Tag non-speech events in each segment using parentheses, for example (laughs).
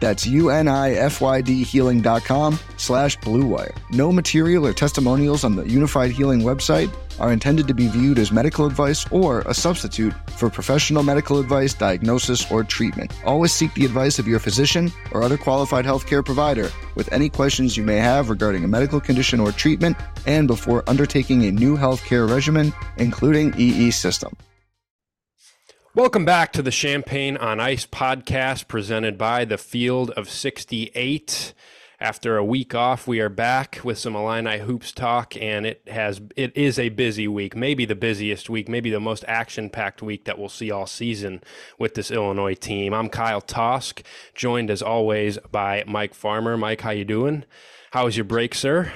That's U-N-I-F-Y-D healing.com slash bluewire. No material or testimonials on the Unifyd Healing website are intended to be viewed as medical advice or a substitute for professional medical advice, diagnosis, or treatment. Always seek the advice of your physician or other qualified healthcare provider with any questions you may have regarding a medical condition or treatment and before undertaking a new healthcare regimen, including EE system. Welcome back to the Champaign on Ice podcast presented by the Field of 68. After a week off, we are back with some Illini hoops talk, and it has it is a busy week, maybe the busiest week, maybe the most action-packed week that we'll see all season with this Illinois team. I'm Kyle Tausk, joined as always by Mike Farmer. Mike, how you doing? How was your break, sir?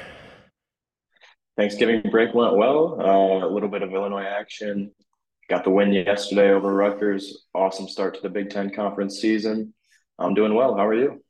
Thanksgiving break went well. Uh, a little bit of Illinois action. Got the win yesterday over Rutgers. Awesome start to the Big Ten conference season. I'm doing well. How are you?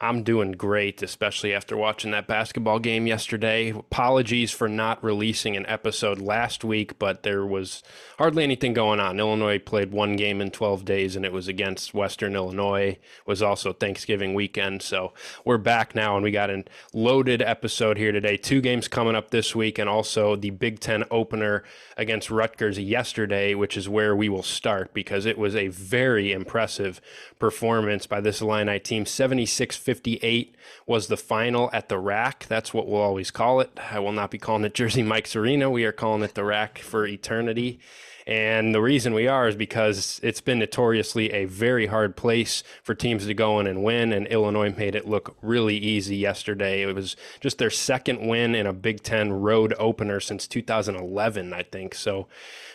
I'm doing great, especially after watching that basketball game yesterday. Apologies for not releasing an episode last week, but there was hardly anything going on. Illinois played one game in 12 days, and it was against Western Illinois. It was also Thanksgiving weekend, so we're back now, and we got a loaded episode here today. Two games coming up this week, and also the Big Ten opener against Rutgers yesterday, which is where we will start because it was a very impressive performance by this Illini team. 76 58 was the final at the rack. That's what we'll always call it. I will not be calling it Jersey Mike's Arena. We are calling it the rack for eternity. And the reason we are is because it's been notoriously a very hard place for teams to go in and win. And Illinois made it look really easy yesterday. It was just their second win in a Big Ten road opener since 2011, I think. So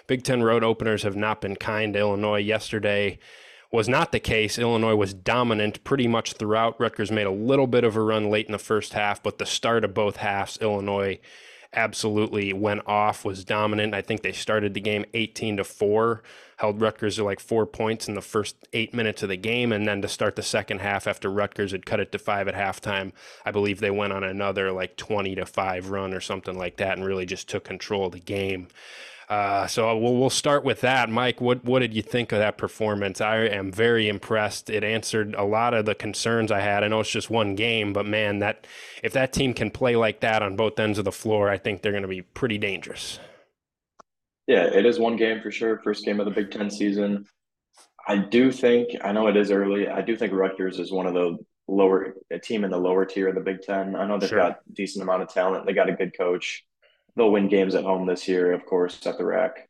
Big Ten road openers have not been kind to Illinois yesterday was not the case. Illinois was dominant pretty much throughout. Rutgers made a little bit of a run late in the first half, but the start of both halves, Illinois absolutely went off, was dominant. I think they started the game 18 to 4, held Rutgers to like four points in the first eight minutes of the game. And then to start the second half, after Rutgers had cut it to five at halftime, I believe they went on another like 20 to 5 run or something like that and really just took control of the game. Uh, so we'll, we'll start with that. Mike, what, what did you think of that performance? I am very impressed. It answered a lot of the concerns I had. I know it's just one game, but man, that if that team can play like that on both ends of the floor, I think they're going to be pretty dangerous. Yeah, it is one game for sure. First game of the Big Ten season. I do think, I know it is early. I do think Rutgers is one of the lower, a team in the lower tier of the Big Ten. I know they've sure. got decent amount of talent. They got a good coach they'll win games at home this year, of course, at the rack.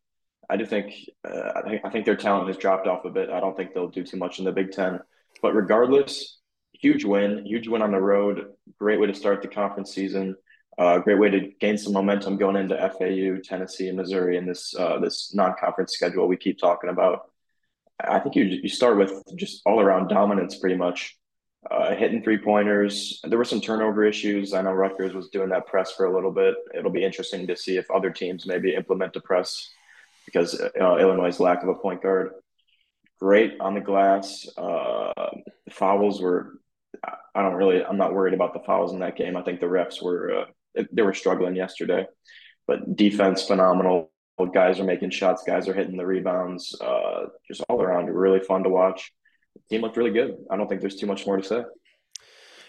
I do think uh, I think I think their talent has dropped off a bit. I don't think they'll do too much in the Big Ten, but regardless, huge win, huge win on the road. Great way to start the conference season. Uh, great way to gain some momentum going into FAU, Tennessee, and Missouri in this uh, this non-conference schedule we keep talking about. I think you you start with just all around dominance, pretty much uh, hitting three pointers. There were some turnover issues. I know Rutgers was doing that press for a little bit. It'll be interesting to see if other teams maybe implement the press because uh, Illinois' lack of a point guard. Great on the glass. Uh, the fouls were. I don't really. I'm not worried about the fouls in that game. I think the refs were. Uh, they were struggling yesterday, but defense phenomenal. Guys are making shots. Guys are hitting the rebounds. Uh, just all around, really fun to watch team looked really good. I don't think there's too much more to say.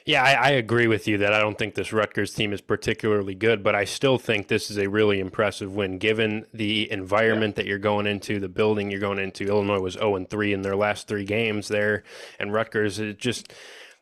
Yeah, I, I, agree with you that I don't think this Rutgers team is particularly good, but I still think this is a really impressive win given the environment yeah. that you're going into, the building you're going into. Illinois was 0 and 3 in their last three games there, and Rutgers it just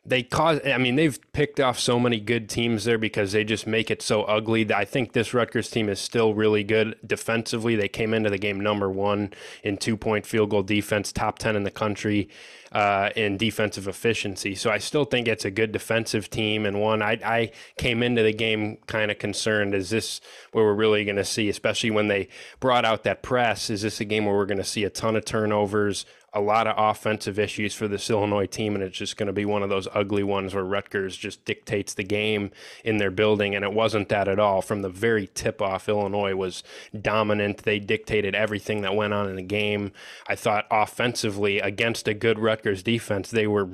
they cause i mean they've picked off so many good teams there because they just make it so ugly i think this rutgers team is still really good defensively. They came into the game number one in two point field goal defense top 10 in the country uh, in defensive efficiency. So i still think it's a good defensive team. And one i, I came into the game kind of concerned is this where we're really going to see? Especially when they brought out that press is this a game where we're going to see a ton of turnovers a lot of offensive issues for this Illinois team, and it's just going to be one of those ugly ones where Rutgers just dictates the game in their building, and it wasn't that at all. From the very tip off, Illinois was dominant. They dictated everything that went on in the game. I thought offensively against a good Rutgers defense, they were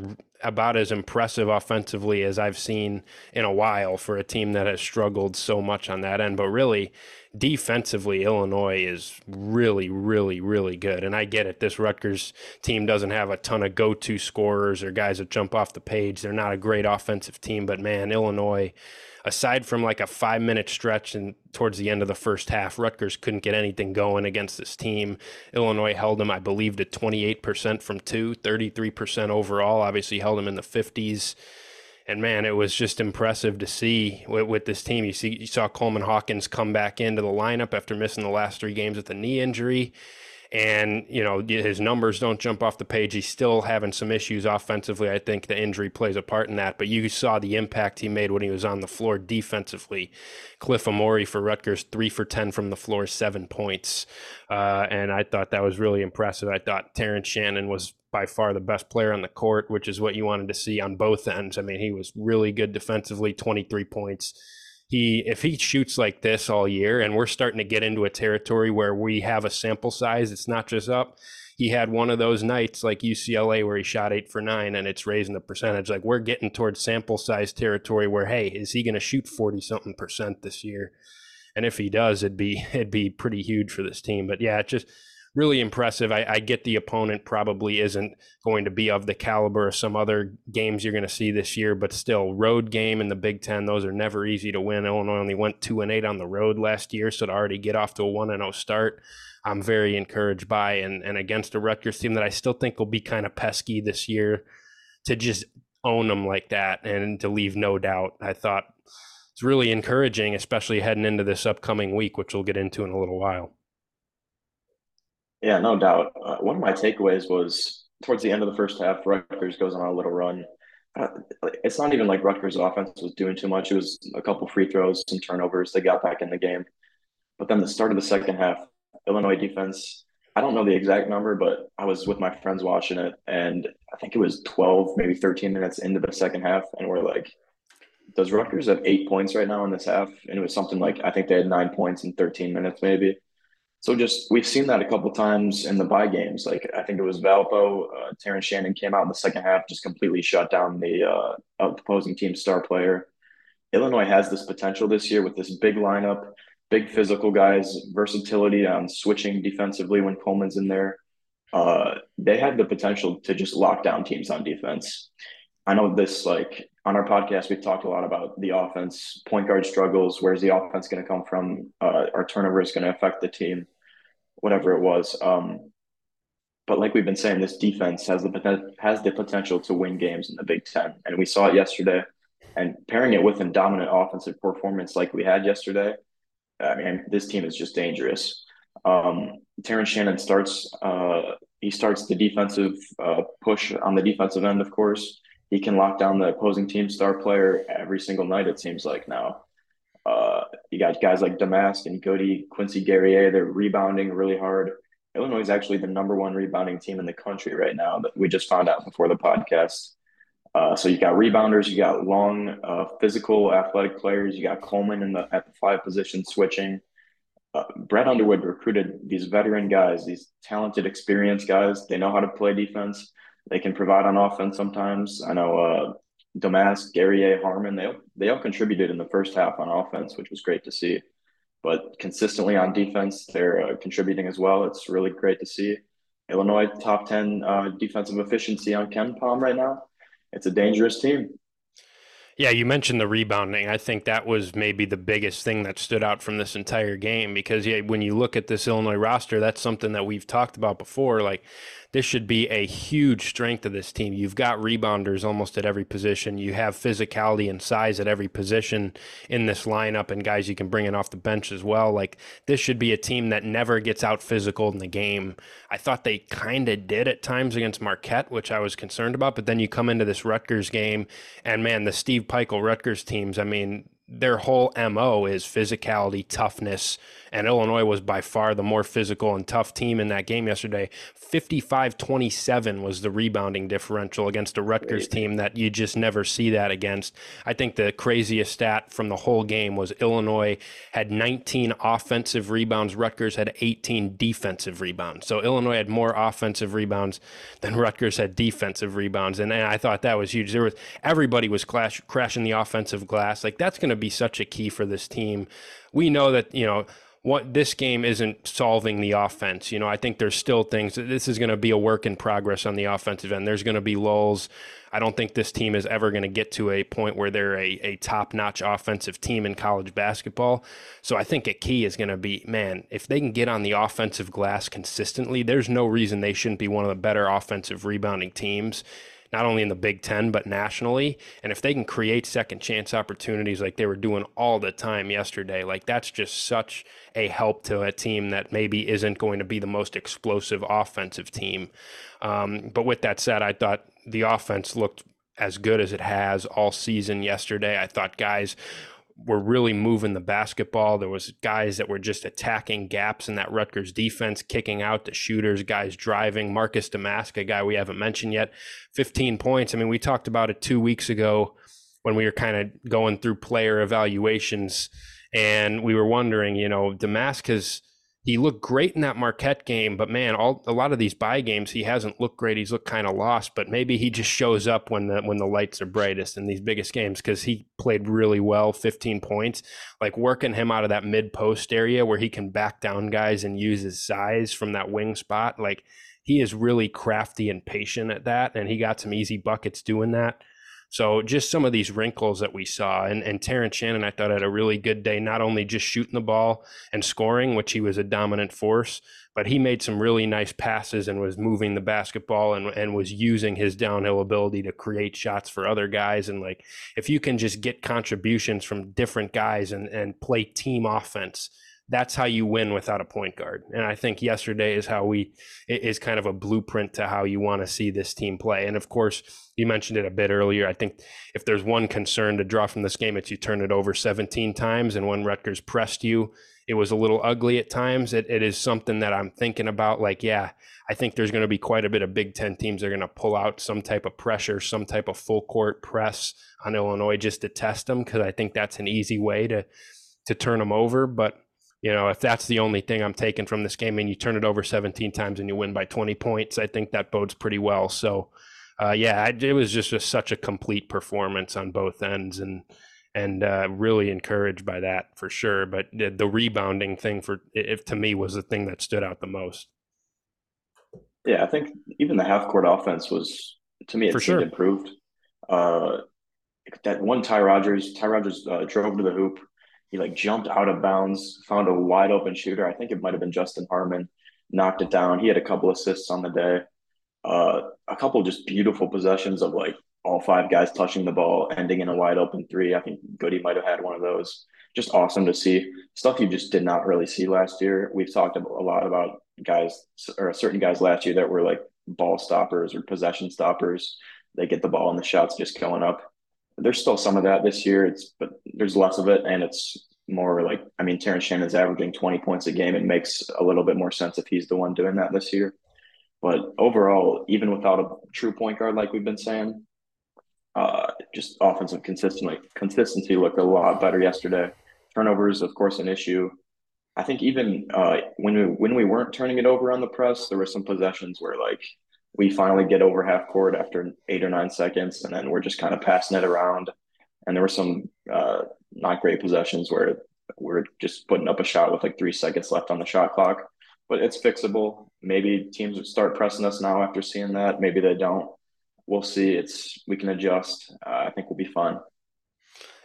about as impressive offensively as I've seen in a while for a team that has struggled so much on that end. But really, defensively, Illinois is really, really, really good. And I get it. This Rutgers team doesn't have a ton of go to scorers or guys that jump off the page. They're not a great offensive team, but man, Illinois aside from like a five minute stretch and towards the end of the first half, Rutgers couldn't get anything going against this team. Illinois held them, I believe, to 28% from two, 33% overall. Obviously, held them in the 50s. And man, it was just impressive to see with, with, this team. You see, you saw Coleman Hawkins come back into the lineup after missing the last three games with a knee injury and you know his numbers don't jump off the page. He's still having some issues offensively. I think the injury plays a part in that, but you saw the impact he made when he was on the floor defensively. Cliff Omoruyi for Rutgers, three for ten from the floor, seven points, uh, and I thought that was really impressive. I thought Terrence Shannon was by far the best player on the court, which is what you wanted to see on both ends. I mean, he was really good defensively, twenty three points. He if he shoots like this all year and we're starting to get into a territory where we have a sample size it's not just up. He had one of those nights like UCLA where he shot 8 for 9 and it's raising the percentage. Like we're getting towards sample size territory where hey is he going to shoot 40 something percent this year? And if he does it'd be (laughs) it'd be pretty huge for this team. But yeah it just really impressive. I, I, get the opponent probably isn't going to be of the caliber of some other games you're going to see this year, but still, road game in the Big Ten, those are never easy to win. Illinois only went two and eight on the road last year, so to already get off to a one and zero oh start, I'm very encouraged by. And and against a Rutgers team that I still think will be kind of pesky this year, to just own them like that and to leave no doubt, I thought it's really encouraging, especially heading into this upcoming week, which we'll get into in a little while. Yeah, no doubt. Uh, one of my takeaways was towards the end of the first half, Rutgers goes on a little run. Uh, it's not even like Rutgers' offense was doing too much. It was a couple free throws, some turnovers. They got back in the game. But then the start of the second half, Illinois defense, I don't know the exact number, but I was with my friends watching it, and I think it was 12, maybe 13 minutes into the second half. And we're like, does Rutgers have eight points right now in this half? And it was something like, I think they had nine points in 13 minutes, maybe. So just we've seen that a couple times in the bye games. Like I think it was Valpo, uh, Terrence Shannon came out in the second half, just completely shut down the uh, opposing team star player. Illinois has this potential this year with this big lineup, big physical guys, versatility on switching defensively when Coleman's in there. Uh, they have the potential to just lock down teams on defense. I know this like on our podcast we've talked a lot about the offense, point guard struggles. Where's the offense going to come from? Uh, our turnover is going to affect the team whatever it was. Um, but like we've been saying, this defense has the has the potential to win games in the Big Ten, and we saw it yesterday. And pairing it with a dominant offensive performance like we had yesterday, I mean, this team is just dangerous. Um, Terrence Shannon starts. Uh, he starts the defensive uh, push on the defensive end. Of course, he can lock down the opposing team star player every single night. It seems like now. Uh, you got guys like Domask and Goody, Quincy Guerrier. They're rebounding really hard. Illinois is actually the number one rebounding team in the country right now. That we just found out before the podcast. Uh, so you got rebounders, you got long, uh, physical, athletic players. You got Coleman in the at the five position switching. Uh, Brad Underwood recruited these veteran guys, these talented, experienced guys. They know how to play defense. They can provide on offense sometimes. I know uh, Domask, Guerrier, Harmon, they they all contributed in the first half on offense, which was great to see. But consistently on defense, they're uh, contributing as well. It's really great to see. Illinois top ten uh, defensive efficiency on KenPom right now. It's a dangerous team. Yeah, you mentioned the rebounding. I think that was maybe the biggest thing that stood out from this entire game because yeah, when you look at this Illinois roster, that's something that we've talked about before. Like this should be a huge strength of this team. You've got rebounders almost at every position. You have physicality and size at every position in this lineup, and guys you can bring in off the bench as well. Like this should be a team that never gets out physical in the game. I thought they kind of did at times against Marquette, which I was concerned about. But then you come into this Rutgers game, and man, the Steve Pikiell Rutgers teams. I mean, their whole MO is physicality, toughness, and Illinois was by far the more physical and tough team in that game yesterday. 55 27 was the rebounding differential against a Rutgers team that you just never see that against. I think the craziest stat from the whole game was Illinois had 19 offensive rebounds, Rutgers had 18 defensive rebounds. So Illinois had more offensive rebounds than Rutgers had defensive rebounds. And, and I thought that was huge. There was everybody was clash, crashing the offensive glass. Like that's going to be such a key for this team. We know that, you know, what this game isn't solving the offense. You know, I think there's still things. This is going to be a work in progress on the offensive end. There's going to be lulls. I don't think this team is ever going to get to a point where they're a, a top notch offensive team in college basketball. So I think a key is going to be man, if they can get on the offensive glass consistently, there's no reason they shouldn't be one of the better offensive rebounding teams not only in the Big Ten, but nationally. And if they can create second chance opportunities like they were doing all the time yesterday, like that's just such a help to a team that maybe isn't going to be the most explosive offensive team. Um, but with that said, I thought the offense looked as good as it has all season yesterday. I thought guys were really moving the basketball. There was guys that were just attacking gaps in that Rutgers defense, kicking out the shooters, guys driving. Marcus Domask, a guy we haven't mentioned yet, 15 points. I mean, we talked about it two weeks ago when we were kind of going through player evaluations, and we were wondering, you know, Domask has he looked great in that Marquette game, but man, all a lot of these buy games he hasn't looked great. He's looked kind of lost, but maybe he just shows up when the when the lights are brightest in these biggest games because he played really well, 15 points. Like working him out of that mid post area where he can back down guys and use his size from that wing spot. Like he is really crafty and patient at that, and he got some easy buckets doing that. So just some of these wrinkles that we saw, and and Terrence Shannon, I thought had a really good day. Not only just shooting the ball and scoring, which he was a dominant force, but he made some really nice passes and was moving the basketball and and was using his downhill ability to create shots for other guys. And like if you can just get contributions from different guys and and play team offense that's how you win without a point guard. And I think yesterday is how we is kind of a blueprint to how you want to see this team play. And of course, you mentioned it a bit earlier. I think if there's one concern to draw from this game, it's you turn it over 17 times, and when Rutgers pressed you, it was a little ugly at times. It, it is something that I'm thinking about. Like, yeah, I think there's going to be quite a bit of Big Ten teams that are going to pull out some type of pressure, some type of full court press on Illinois just to test them because I think that's an easy way to to turn them over. But you know, if that's the only thing I'm taking from this game and you turn it over 17 times and you win by 20 points, I think that bodes pretty well. So, uh, yeah, it was just such a complete performance on both ends and and uh, really encouraged by that for sure. But the, the rebounding thing for if to me was the thing that stood out the most. Yeah, I think even the half court offense was to me it for sure improved. Uh, that one Ty Rodgers, Ty Rodgers uh, drove to the hoop he like jumped out of bounds, found a wide open shooter. I think it might have been Justin Harmon, knocked it down. He had a couple assists on the day. Uh, a couple just beautiful possessions of like all five guys touching the ball, ending in a wide open three. I think Goody might have had one of those. Just awesome to see stuff you just did not really see last year. We've talked a lot about guys or certain guys last year that were like ball stoppers or possession stoppers. They get the ball and the shots just going up there's still some of that this year. It's but there's less of it, and it's more like I mean, Terrence Shannon's averaging 20 points a game. It makes a little bit more sense if he's the one doing that this year. But overall, even without a true point guard, like we've been saying, uh, just offensive consistency consistency looked a lot better yesterday. Turnovers, of course, an issue. I think even uh, when we when we weren't turning it over on the press, there were some possessions where like we finally get over half court after eight or nine seconds, and then we're just kind of passing it around. And there were some uh, not great possessions where we're just putting up a shot with like three seconds left on the shot clock, but it's fixable. Maybe teams would start pressing us now after seeing that. Maybe they don't. We'll see. It's we can adjust. Uh, I think we'll be fine.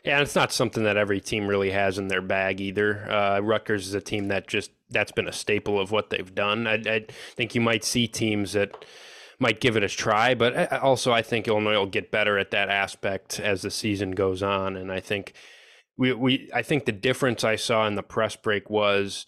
Yeah, it's not something that every team really has in their bag either. Uh, Rutgers is a team that just that's been a staple of what they've done. I, I think you might see teams that might give it a try, but uh, also I think Illinois will get better at that aspect as the season goes on. And I think we, we I think the difference I saw in the press break was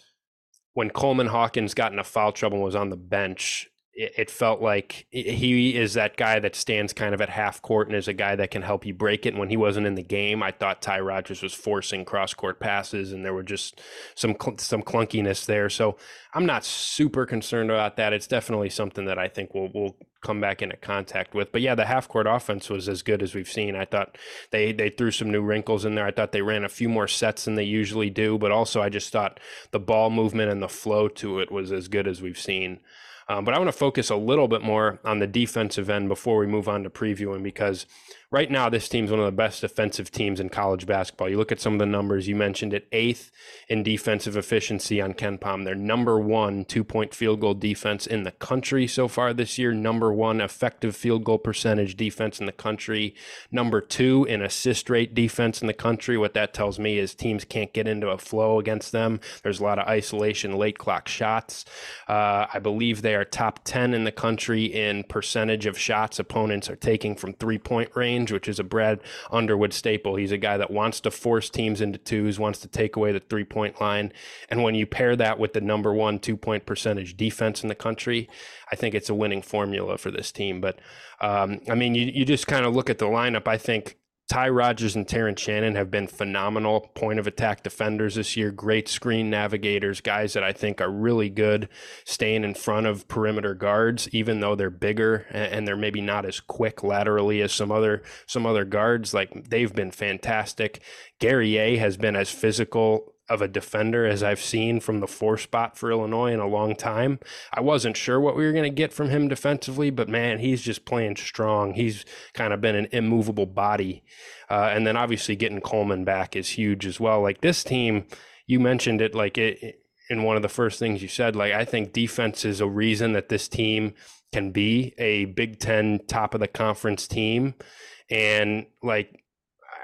when Coleman Hawkins got into foul trouble and was on the bench it, felt like he is that guy that stands kind of at half court and is a guy that can help you break it. And when he wasn't in the game, I thought Ty Rodgers was forcing cross court passes, and there were just some some clunkiness there. So I'm not super concerned about that. It's definitely something that I think we'll we'll come back into contact with. But yeah, the half court offense was as good as we've seen. I thought they they threw some new wrinkles in there. I thought they ran a few more sets than they usually do, but also I just thought the ball movement and the flow to it was as good as we've seen. Um, but I want to focus a little bit more on the defensive end before we move on to previewing because right now this team's one of the best defensive teams in college basketball. You look at some of the numbers, you mentioned it eighth in defensive efficiency on KenPom. They're number one two point field goal defense in the country so far this year, number one effective field goal percentage defense in the country, number two in assist rate defense in the country. What that tells me is teams can't get into a flow against them. There's a lot of isolation, late clock shots. Uh, I believe they are top 10 in the country in percentage of shots opponents are taking from three point range range, which is a Brad Underwood staple. He's a guy that wants to force teams into twos, wants to take away the three point line. And when you pair that with the number one two point percentage defense in the country, I think it's a winning formula for this team. But um, I mean, you, you just kind of look at the lineup. I think Ty Rodgers and Terrence Shannon have been phenomenal point of attack defenders this year. Great screen navigators, guys that I think are really good staying in front of perimeter guards, even though they're bigger and they're maybe not as quick laterally as some other some other guards. Like they've been fantastic. Guerrier has been as physical of a defender as I've seen from the four spot for Illinois in a long time. I wasn't sure what we were going to get from him defensively, but man, he's just playing strong. He's kind of been an immovable body. Uh, and then obviously getting Coleman back is huge as well. Like this team, you mentioned it like it in one of the first things you said. Like I think defense is a reason that this team can be a Big Ten top of the conference team. And like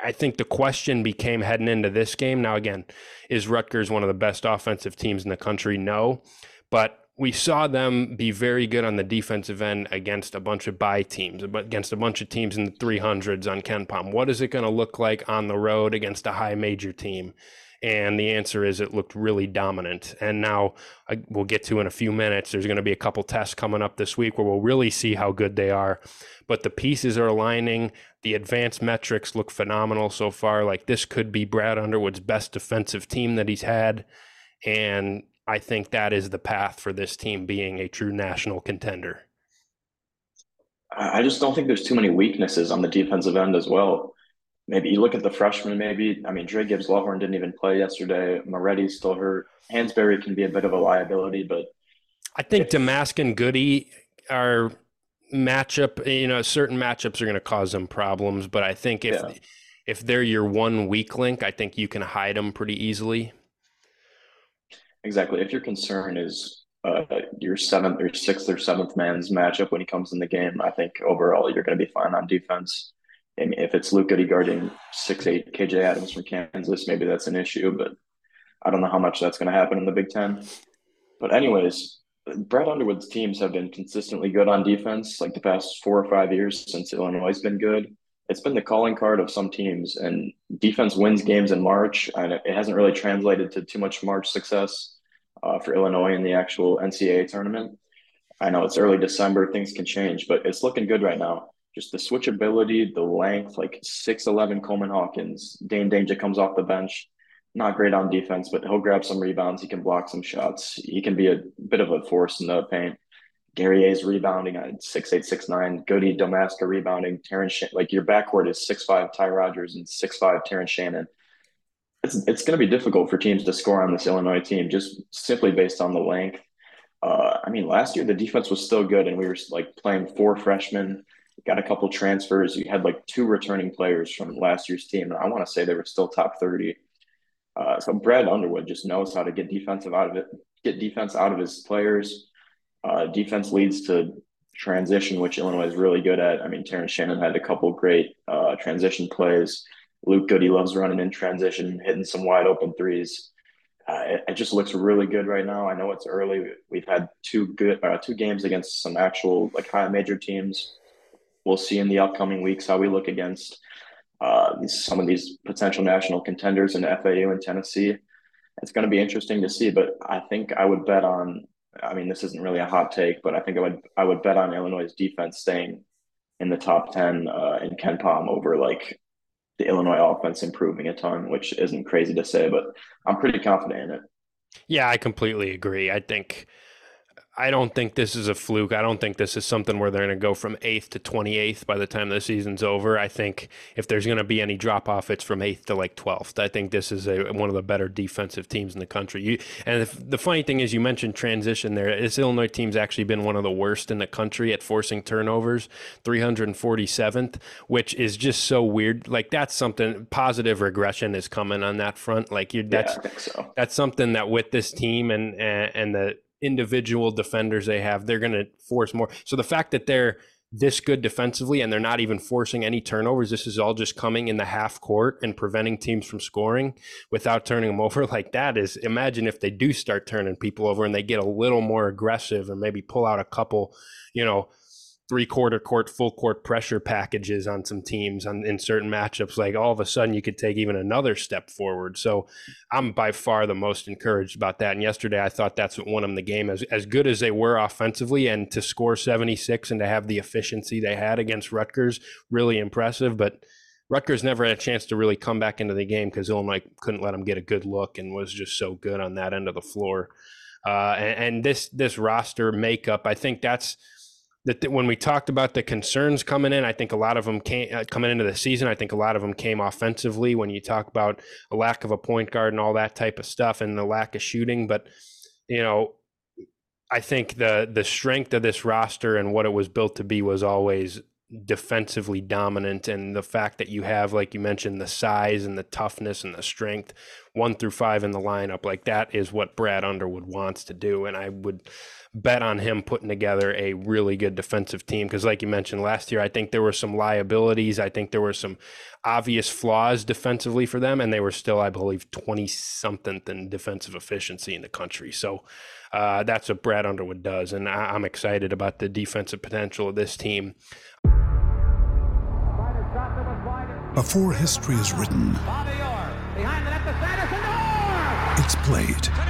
I think the question became heading into this game. Now, again, is Rutgers one of the best offensive teams in the country? No. But we saw them be very good on the defensive end against a bunch of buy teams, against a bunch of teams in the 300s on KenPom. What is it going to look like on the road against a high major team? And the answer is it looked really dominant. And now we'll get to in a few minutes. There's going to be a couple tests coming up this week where we'll really see how good they are. But the pieces are aligning. The advanced metrics look phenomenal so far. Like this could be Brad Underwood's best defensive team that he's had. And I think that is the path for this team being a true national contender. I just don't think there's too many weaknesses on the defensive end as well maybe you look at the freshmen, maybe. I mean, Dra Gibbs-Lawhorn didn't even play yesterday. Moretti's still hurt. Hansberry can be a bit of a liability, but I think Domask and Goody are matchup. You know, certain matchups are going to cause them problems, but I think if yeah. if they're your one weak link, I think you can hide them pretty easily. Exactly. If your concern is uh, your seventh or sixth or seventh man's matchup when he comes in the game, I think overall you're going to be fine on defense. And if it's Luke Goody guarding six eight KJ Adams from Kansas, maybe that's an issue, but I don't know how much that's going to happen in the Big Ten. But anyways, Brad Underwood's teams have been consistently good on defense, like the past four or five years since Illinois has been good. It's been the calling card of some teams, and defense wins games in March, and it hasn't really translated to too much March success uh, for Illinois in the actual NCAA tournament. I know it's early December; things can change, but it's looking good right now just the switchability, the length, like 6'11 Coleman Hawkins. Dain Dainja comes off the bench. Not great on defense, but he'll grab some rebounds. He can block some shots. He can be a bit of a force in the paint. Guerrier's rebounding at 6'8, 6'9. Goody Domaska rebounding. Terrence, Sh- like your backcourt is 6'5 Ty Rodgers and 6'5 Terrence Shannon. It's, it's going to be difficult for teams to score on this Illinois team just simply based on the length. Uh, I mean, last year the defense was still good, and we were like playing four freshmen got a couple transfers. You had like two returning players from last year's team, and I want to say they were still top thirty. Uh, so Brad Underwood just knows how to get defensive out of it, get defense out of his players. Uh, defense leads to transition, which Illinois is really good at. I mean, Terrence Shannon had a couple great uh, transition plays. Luke Goode loves running in transition, hitting some wide open threes. Uh, it, it, just looks really good right now. I know it's early. We've had two good uh, two games against some actual like high major teams. We'll see in the upcoming weeks how we look against uh, some of these potential national contenders in FAU and Tennessee. It's going to be interesting to see, but I think I would bet on. I mean, this isn't really a hot take, but I think I would I would bet on Illinois' defense staying in the top ten uh, in KenPom over like the Illinois offense improving a ton, which isn't crazy to say, but I'm pretty confident in it. Yeah, I completely agree. I think I don't think this is a fluke. I don't think this is something where they're going to go from eighth to 28th by the time the season's over. I think if there's going to be any drop off, it's from eighth to like 12th. I think this is a, one of the better defensive teams in the country. You, and the, the funny thing is, you mentioned transition there. This Illinois team's actually been one of the worst in the country at forcing turnovers, 347th, which is just so weird. Like that's something positive regression is coming on that front. Like you, that's yeah, so. that's something that with this team and and, and the individual defenders they have, they're going to force more. So the fact that they're this good defensively and they're not even forcing any turnovers, this is all just coming in the half court and preventing teams from scoring without turning them over. (laughs) Like that is, imagine if they do start turning people over and they get a little more aggressive and maybe pull out a couple, you know, three quarter court, full court pressure packages on some teams on, in certain matchups, like all of a sudden you could take even another step forward. So I'm by far the most encouraged about that. And yesterday I thought that's what won them the game. As, as good as they were offensively and to score 76 and to have the efficiency they had against Rutgers, really impressive. But Rutgers never had a chance to really come back into the game because Illinois couldn't let them get a good look and was just so good on that end of the floor. Uh, and, and this this roster makeup, I think that's – that when we talked about the concerns coming in, I think a lot of them came uh, coming into the season. I think a lot of them came offensively when you talk about a lack of a point guard and all that type of stuff and the lack of shooting. But you know, I think the the strength of this roster and what it was built to be was always defensively dominant and the fact that you have like you mentioned the size and the toughness and the strength one through five in the lineup like that is what Brad Underwood wants to do and I would bet on him putting together a really good defensive team. Because like you mentioned last year I think there were some liabilities. I think there were some obvious flaws defensively for them and they were still I believe 20 something in defensive efficiency in the country. So uh, that's what Brad Underwood does and I- I'm excited about the defensive potential of this team. Before history is written, it's played.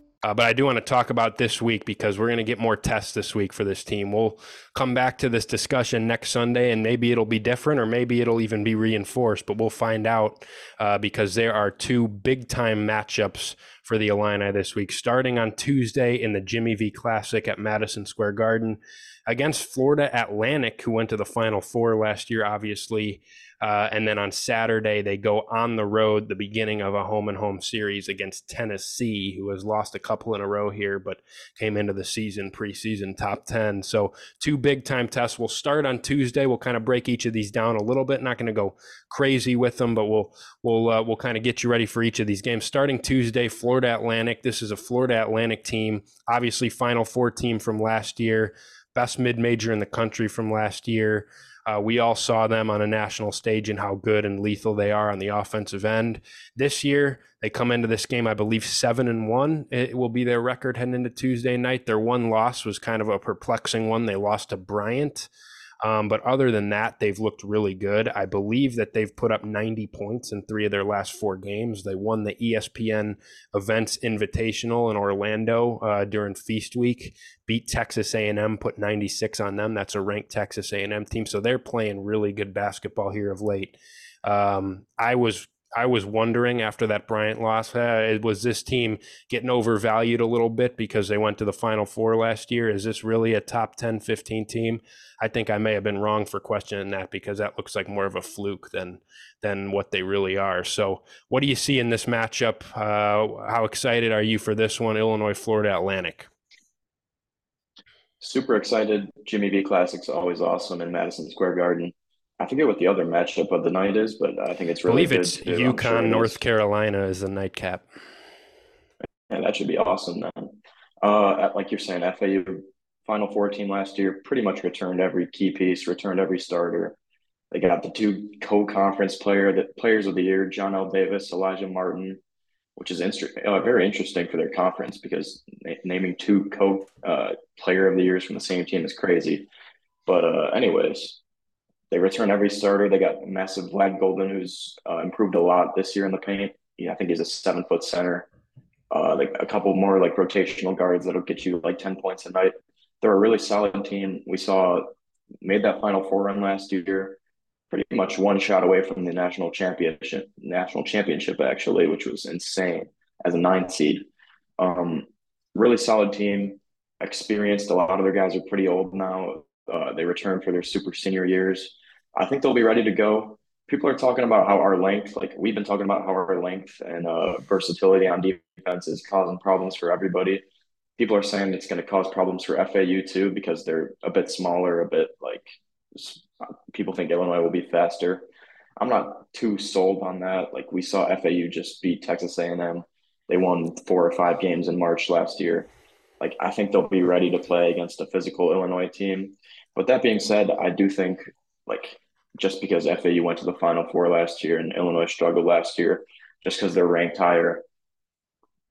Uh, but I do want to talk about this week because we're going to get more tests this week for this team. We'll come back to this discussion next Sunday, and maybe it'll be different, or maybe it'll even be reinforced. But we'll find out uh, because there are two big time matchups for the Illini this week, starting on Tuesday in the Jimmy V Classic at Madison Square Garden against Florida Atlantic, who went to the Final Four last year, obviously. Uh, and then on Saturday, they go on the road, the beginning of a home and home series against Tennessee, who has lost a couple in a row here, but came into the season preseason top 10. So, two big time tests. We'll start on Tuesday. We'll kind of break each of these down a little bit. Not going to go crazy with them, but we'll we'll uh, we'll kind of get you ready for each of these games. Starting Tuesday, Florida Atlantic. This is a Florida Atlantic team, obviously Final Four team from last year, best mid major in the country from last year. Uh, we all saw them on a national stage and how good and lethal they are on the offensive end. This year, they come into this game, I believe, seven and one. It will be their record heading into Tuesday night. Their one loss was kind of a perplexing one. They lost to Bryant. Um, but other than that, they've looked really good. I believe that they've put up 90 points in three of their last four games. They won the ESPN Events Invitational in Orlando uh, during Feast Week. Beat Texas A&M, put 96 on them. That's a ranked Texas A&M team, so they're playing really good basketball here of late. Um, I was I was wondering after that Bryant loss, uh, was this team getting overvalued a little bit because they went to the Final Four last year? Is this really a top 10, 15 team? I think I may have been wrong for questioning that because that looks like more of a fluke than than what they really are. So, what do you see in this matchup? Uh, how excited are you for this one, Illinois Florida Atlantic? Super excited. Jimmy V Classic's always awesome in Madison Square Garden. I forget what the other matchup of the night is, but I think it's really I believe it's too. UConn, sure North Carolina is the nightcap. Yeah, that should be awesome then. Uh, like you're saying, FAU Final Four team last year pretty much returned every key piece, returned every starter. They got the two co-conference player, the players of the year, Johnell Davis, Alijah Martin, which is uh, very interesting for their conference because naming two co uh, player of the years from the same team is crazy. But uh, anyways, they return every starter. They got massive Vlad Goldin, who's uh, improved a lot this year in the paint. I think he's a seven foot center. Uh, like a couple more like rotational guards that'll get you like ten points a night. They're a really solid team. We saw made that Final Four run last year pretty much one shot away from the national championship, national championship actually, which was insane as a nine seed. Um, really solid team, experienced. A lot of their guys are pretty old now. Uh, they returned for their super senior years. I think they'll be ready to go. People are talking about how our length, like we've been talking about how our length and uh, versatility on defense is causing problems for everybody. People are saying it's going to cause problems for FAU too because they're a bit smaller, a bit like people think Illinois will be faster. I'm not too sold on that. Like we saw FAU just beat Texas A&M. They won four or five games in March last year. Like I think they'll be ready to play against a physical Illinois team. But that being said, I do think like just because FAU went to the Final Four last year and Illinois struggled last year, just because they're ranked higher,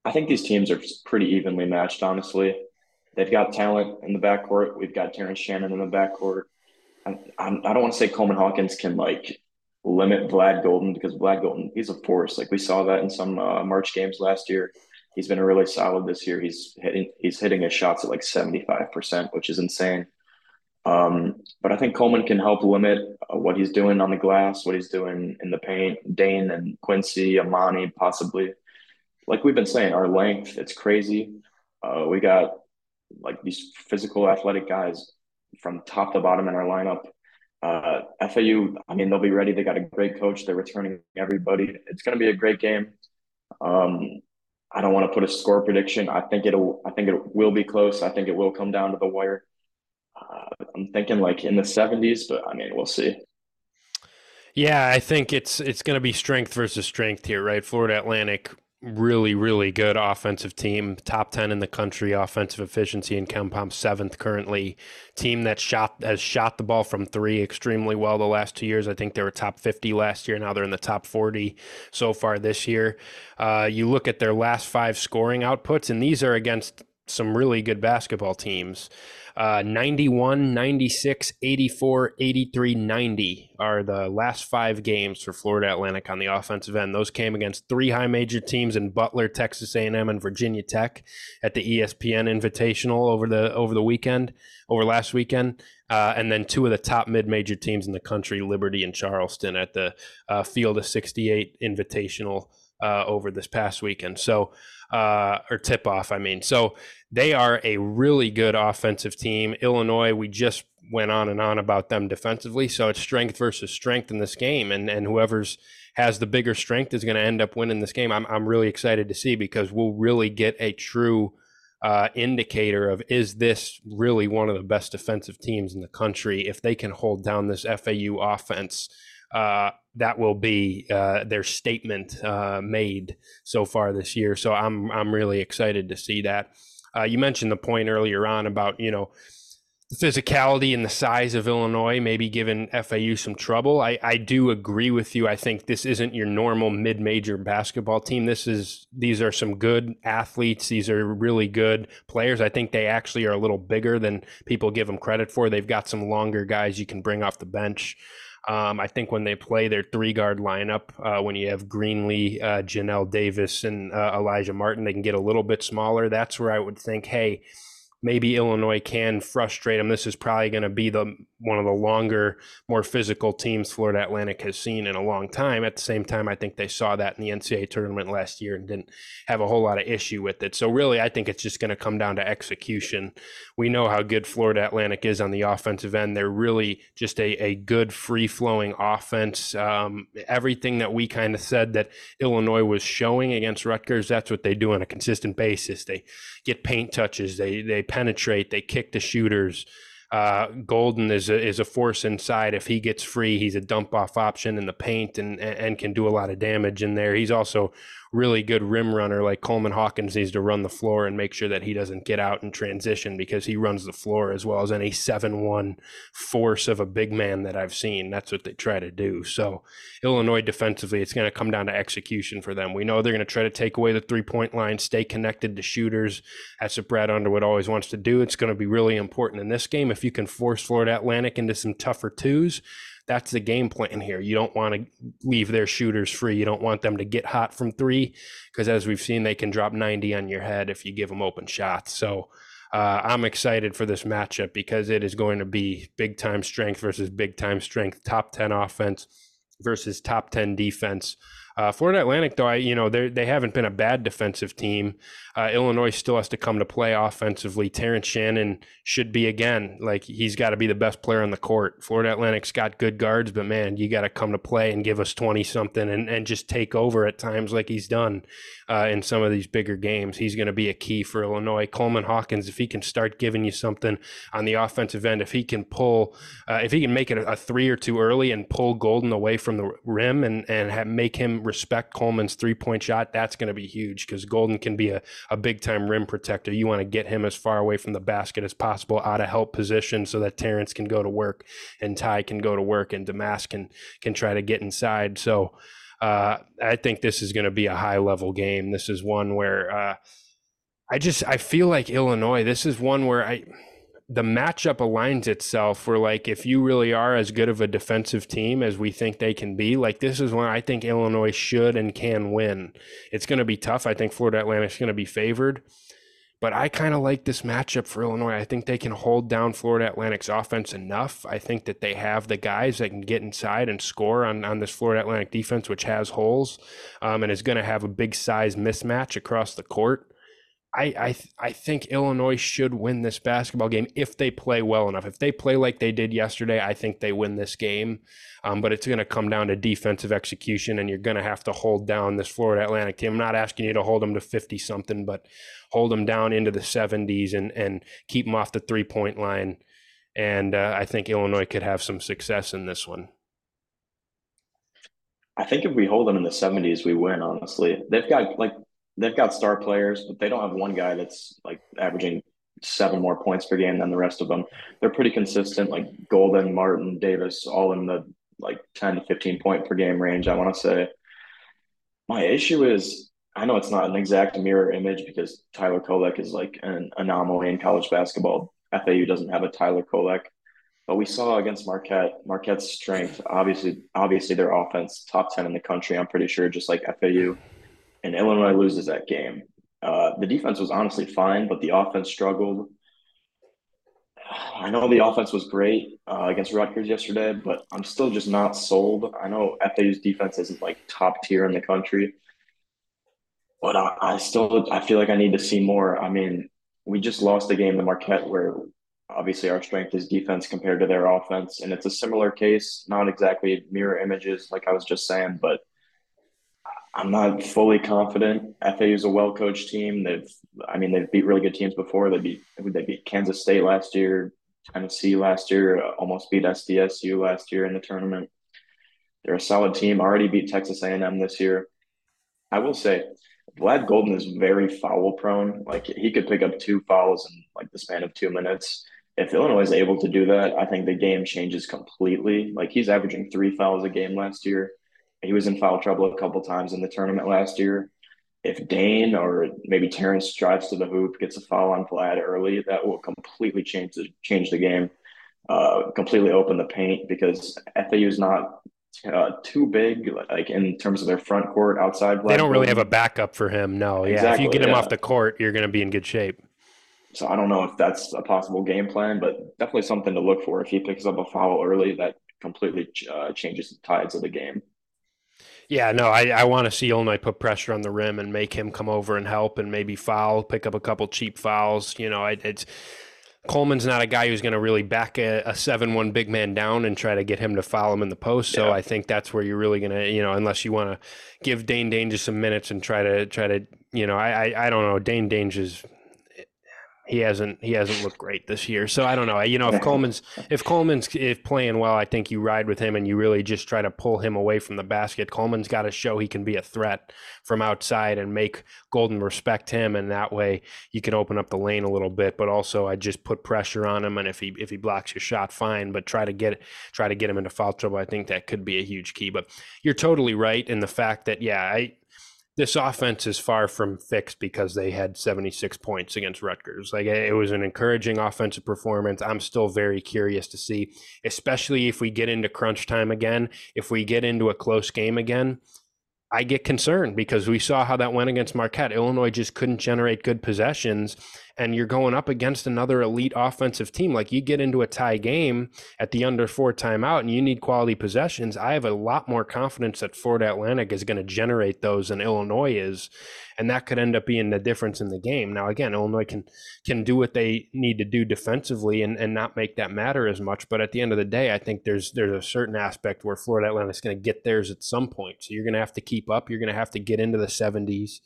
I think these teams are pretty evenly matched. Honestly, they've got talent in the backcourt. We've got Terrence Shannon in the backcourt. I, I don't want to say Coleman Hawkins can like limit Vlad Goldin because Vlad Goldin he's a force. Like we saw that in some uh, March games last year. He's been really solid this year. He's hitting he's hitting his shots at like seventy five percent, which is insane. Um, but I think Coleman can help limit uh, what he's doing on the glass, what he's doing in the paint. Dain and Quincy, Amani, possibly. Like we've been saying, our length it's crazy. Uh, we got like these physical, athletic guys from top to bottom in our lineup. Uh, FAU, I mean, they'll be ready. They got a great coach. They're returning everybody. It's going to be a great game. Um, I don't want to put a score prediction. I think it'll. I think it will be close. I think it will come down to the wire. Uh, I'm thinking like in the 70s, but I mean, we'll see. Yeah, I think it's it's going to be strength versus strength here, right? Florida Atlantic really, really good offensive team, top 10 in the country, offensive efficiency in KenPom seventh currently. Team that shot has shot the ball from three extremely well the last two years. I think they were top 50 last year. Now they're in the top 40 so far this year. Uh, you look at their last five scoring outputs, and these are against some really good basketball teams. Uh, 91, 96, 84, 83, 90 are the last five games for Florida Atlantic on the offensive end. Those came against three high major teams in Butler, Texas A&M, and Virginia Tech at the ESPN Invitational over the over the weekend, over last weekend, uh, and then two of the top mid-major teams in the country, Liberty and Charleston, at the uh, Field of 68 Invitational uh, over this past weekend. So, uh, or tip off, I mean. So they are a really good offensive team. Illinois, we just went on and on about them defensively. So it's strength versus strength in this game, and and whoever's has the bigger strength is going to end up winning this game. I'm I'm really excited to see because we'll really get a true. Uh, indicator of is this really one of the best defensive teams in the country if they can hold down this FAU offense uh, that will be uh, their statement uh, made so far this year. So I'm I'm really excited to see that. Uh, you mentioned the point earlier on about you know the physicality and the size of Illinois maybe giving FAU some trouble. I, I do agree with you. I think this isn't your normal mid-major basketball team. This is these are some good athletes. These are really good players. I think they actually are a little bigger than people give them credit for. They've got some longer guys you can bring off the bench. Um, I think when they play their three guard lineup, uh, when you have Greenlee, uh, Johnell Davis, and uh, Alijah Martin, they can get a little bit smaller. That's where I would think, hey, maybe Illinois can frustrate them. This is probably going to be the one of the longer, more physical teams Florida Atlantic has seen in a long time. At the same time, I think they saw that in the NCAA tournament last year and didn't have a whole lot of issue with it. So really, I think it's just going to come down to execution. We know how good Florida Atlantic is on the offensive end. They're really just a, a good, free flowing offense. Um, everything that we kind of said that Illinois was showing against Rutgers, that's what they do on a consistent basis. They get paint touches. They they penetrate, they kick the shooters. Uh, Goldin is a, is a force inside. If he gets free, he's a dump off option in the paint and and can do a lot of damage in there. He's also really good rim runner like Coleman Hawkins needs to run the floor and make sure that he doesn't get out in transition because he runs the floor as well as any 7-1 force of a big man that I've seen. That's what they try to do. So Illinois defensively, it's going to come down to execution for them. We know they're going to try to take away the three-point line, stay connected to shooters. That's what Brad Underwood always wants to do. It's going to be really important in this game if you can force Florida Atlantic into some tougher twos that's the game plan here. You don't want to leave their shooters free. You don't want them to get hot from three because, as we've seen, they can drop 90 on your head if you give them open shots. So uh, I'm excited for this matchup because it is going to be big time strength versus big time strength, top 10 offense versus top 10 defense. Uh, Florida Atlantic, though, I, you know, they they haven't been a bad defensive team. Uh, Illinois still has to come to play offensively. Terrence Shannon should be again like he's got to be the best player on the court. Florida Atlantic's got good guards, but man, you got to come to play and give us twenty something and and just take over at times like he's done uh, in some of these bigger games. He's going to be a key for Illinois. Coleman Hawkins, if he can start giving you something on the offensive end, if he can pull, uh, if he can make it a, a, three or two early and pull Goldin away from the rim and and have, make him respect Coleman's three point shot, that's going to be huge because Goldin can be a a big time rim protector. You want to get him as far away from the basket as possible, out of help position, so that Terrence can go to work and Ty can go to work and Domask can can try to get inside. So uh, I think this is going to be a high level game. This is one where uh, I just I feel like Illinois. This is one where I the matchup aligns itself where like if you really are as good of a defensive team as we think they can be like this is when i think illinois should and can win. It's going to be tough. I think florida atlantic's going to be favored. But i kind of like this matchup for illinois. I think they can hold down florida atlantic's offense enough. I think that they have the guys that can get inside and score on, on this florida atlantic defense which has holes um, and is going to have a big size mismatch across the court I I I think Illinois should win this basketball game if they play well enough. If they play like they did yesterday, I think they win this game. Um, but it's going to come down to defensive execution, and you're going to have to hold down this Florida Atlantic team. I'm not asking you to hold them to 50 something, but hold them down into the 70s and and keep them off the three point line. And uh, I think Illinois could have some success in this one. I think if we hold them in the 70s, we win. Honestly, they've got like they've got star players, but they don't have one guy that's like averaging seven more points per game than the rest of them. They're pretty consistent, like Goldin, Martin, Davis, all in the like 10 to 15 point per game range, I want to say. My issue is I know it's not an exact mirror image because Tyler Kolek is like an anomaly in college basketball. FAU doesn't have a Tyler Kolek. But we saw against Marquette, Marquette's strength, obviously, obviously their offense, top 10 in the country, I'm pretty sure, just like FAU and Illinois loses that game. Uh, the defense was honestly fine, but the offense struggled. I know the offense was great uh, against Rutgers yesterday, but I'm still just not sold. I know FAU's defense isn't like top tier in the country, but I, I still I feel like I need to see more. I mean, we just lost a game to Marquette where obviously our strength is defense compared to their offense, and it's a similar case, not exactly mirror images like I was just saying, but I'm not fully confident. FAU is a well coached team. They've, I mean, they've beat really good teams before. They beat, they beat Kansas State last year, Tennessee last year, almost beat SDSU last year in the tournament. They're a solid team. Already beat Texas A&M this year. I will say, Vlad Goldin is very foul prone. Like he could pick up two fouls in like the span of two minutes. If Illinois is able to do that, I think the game changes completely. Like he's averaging three fouls a game last year he was in foul trouble a couple times in the tournament last year. If Dain or maybe Terrence drives to the hoop, gets a foul on Vlad early, that will completely change the change the game, uh, completely open the paint because FAU is not uh, too big, like in terms of their front court outside. Vlad they don't really have a backup for him. No, yeah. Exactly, if you get him yeah. off the court, you're going to be in good shape. So I don't know if that's a possible game plan, but definitely something to look for. If he picks up a foul early, that completely uh, changes the tides of the game. Yeah, no, I, I want to see Illinois put pressure on the rim and make him come over and help and maybe foul, pick up a couple cheap fouls. You know, it, it's Coleman's not a guy who's going to really back a, seven-one big man down and try to get him to foul him in the post. So yeah. I think that's where you're really going to, you know, unless you want to give Dain Dainja some minutes and try to try to, you know, I I, I don't know, Dain Dainja's he hasn't he hasn't looked great this year. So I don't know. You know, if Coleman's if Coleman's if playing well, I think you ride with him and you really just try to pull him away from the basket. Coleman's got to show he can be a threat from outside and make Goldin respect him, and that way you can open up the lane a little bit. But also, I just put pressure on him, and if he if he blocks your shot, fine. But try to get try to get him into foul trouble. I think that could be a huge key. But you're totally right in the fact that yeah, I this offense is far from fixed because they had 76 points against Rutgers. Like it was an encouraging offensive performance. I'm still very curious to see, especially if we get into crunch time again, if we get into a close game again. I get concerned because we saw how that went against Marquette. Illinois just couldn't generate good possessions and you're going up against another elite offensive team. Like you get into a tie game at the under four timeout and you need quality possessions. I have a lot more confidence that Florida Atlantic is going to generate those than Illinois is. And that could end up being the difference in the game. Now, again, Illinois can can do what they need to do defensively and, and not make that matter as much. But at the end of the day, I think there's there's a certain aspect where Florida Atlantic is going to get theirs at some point. So you're going to have to keep up. You're going to have to get into the 70s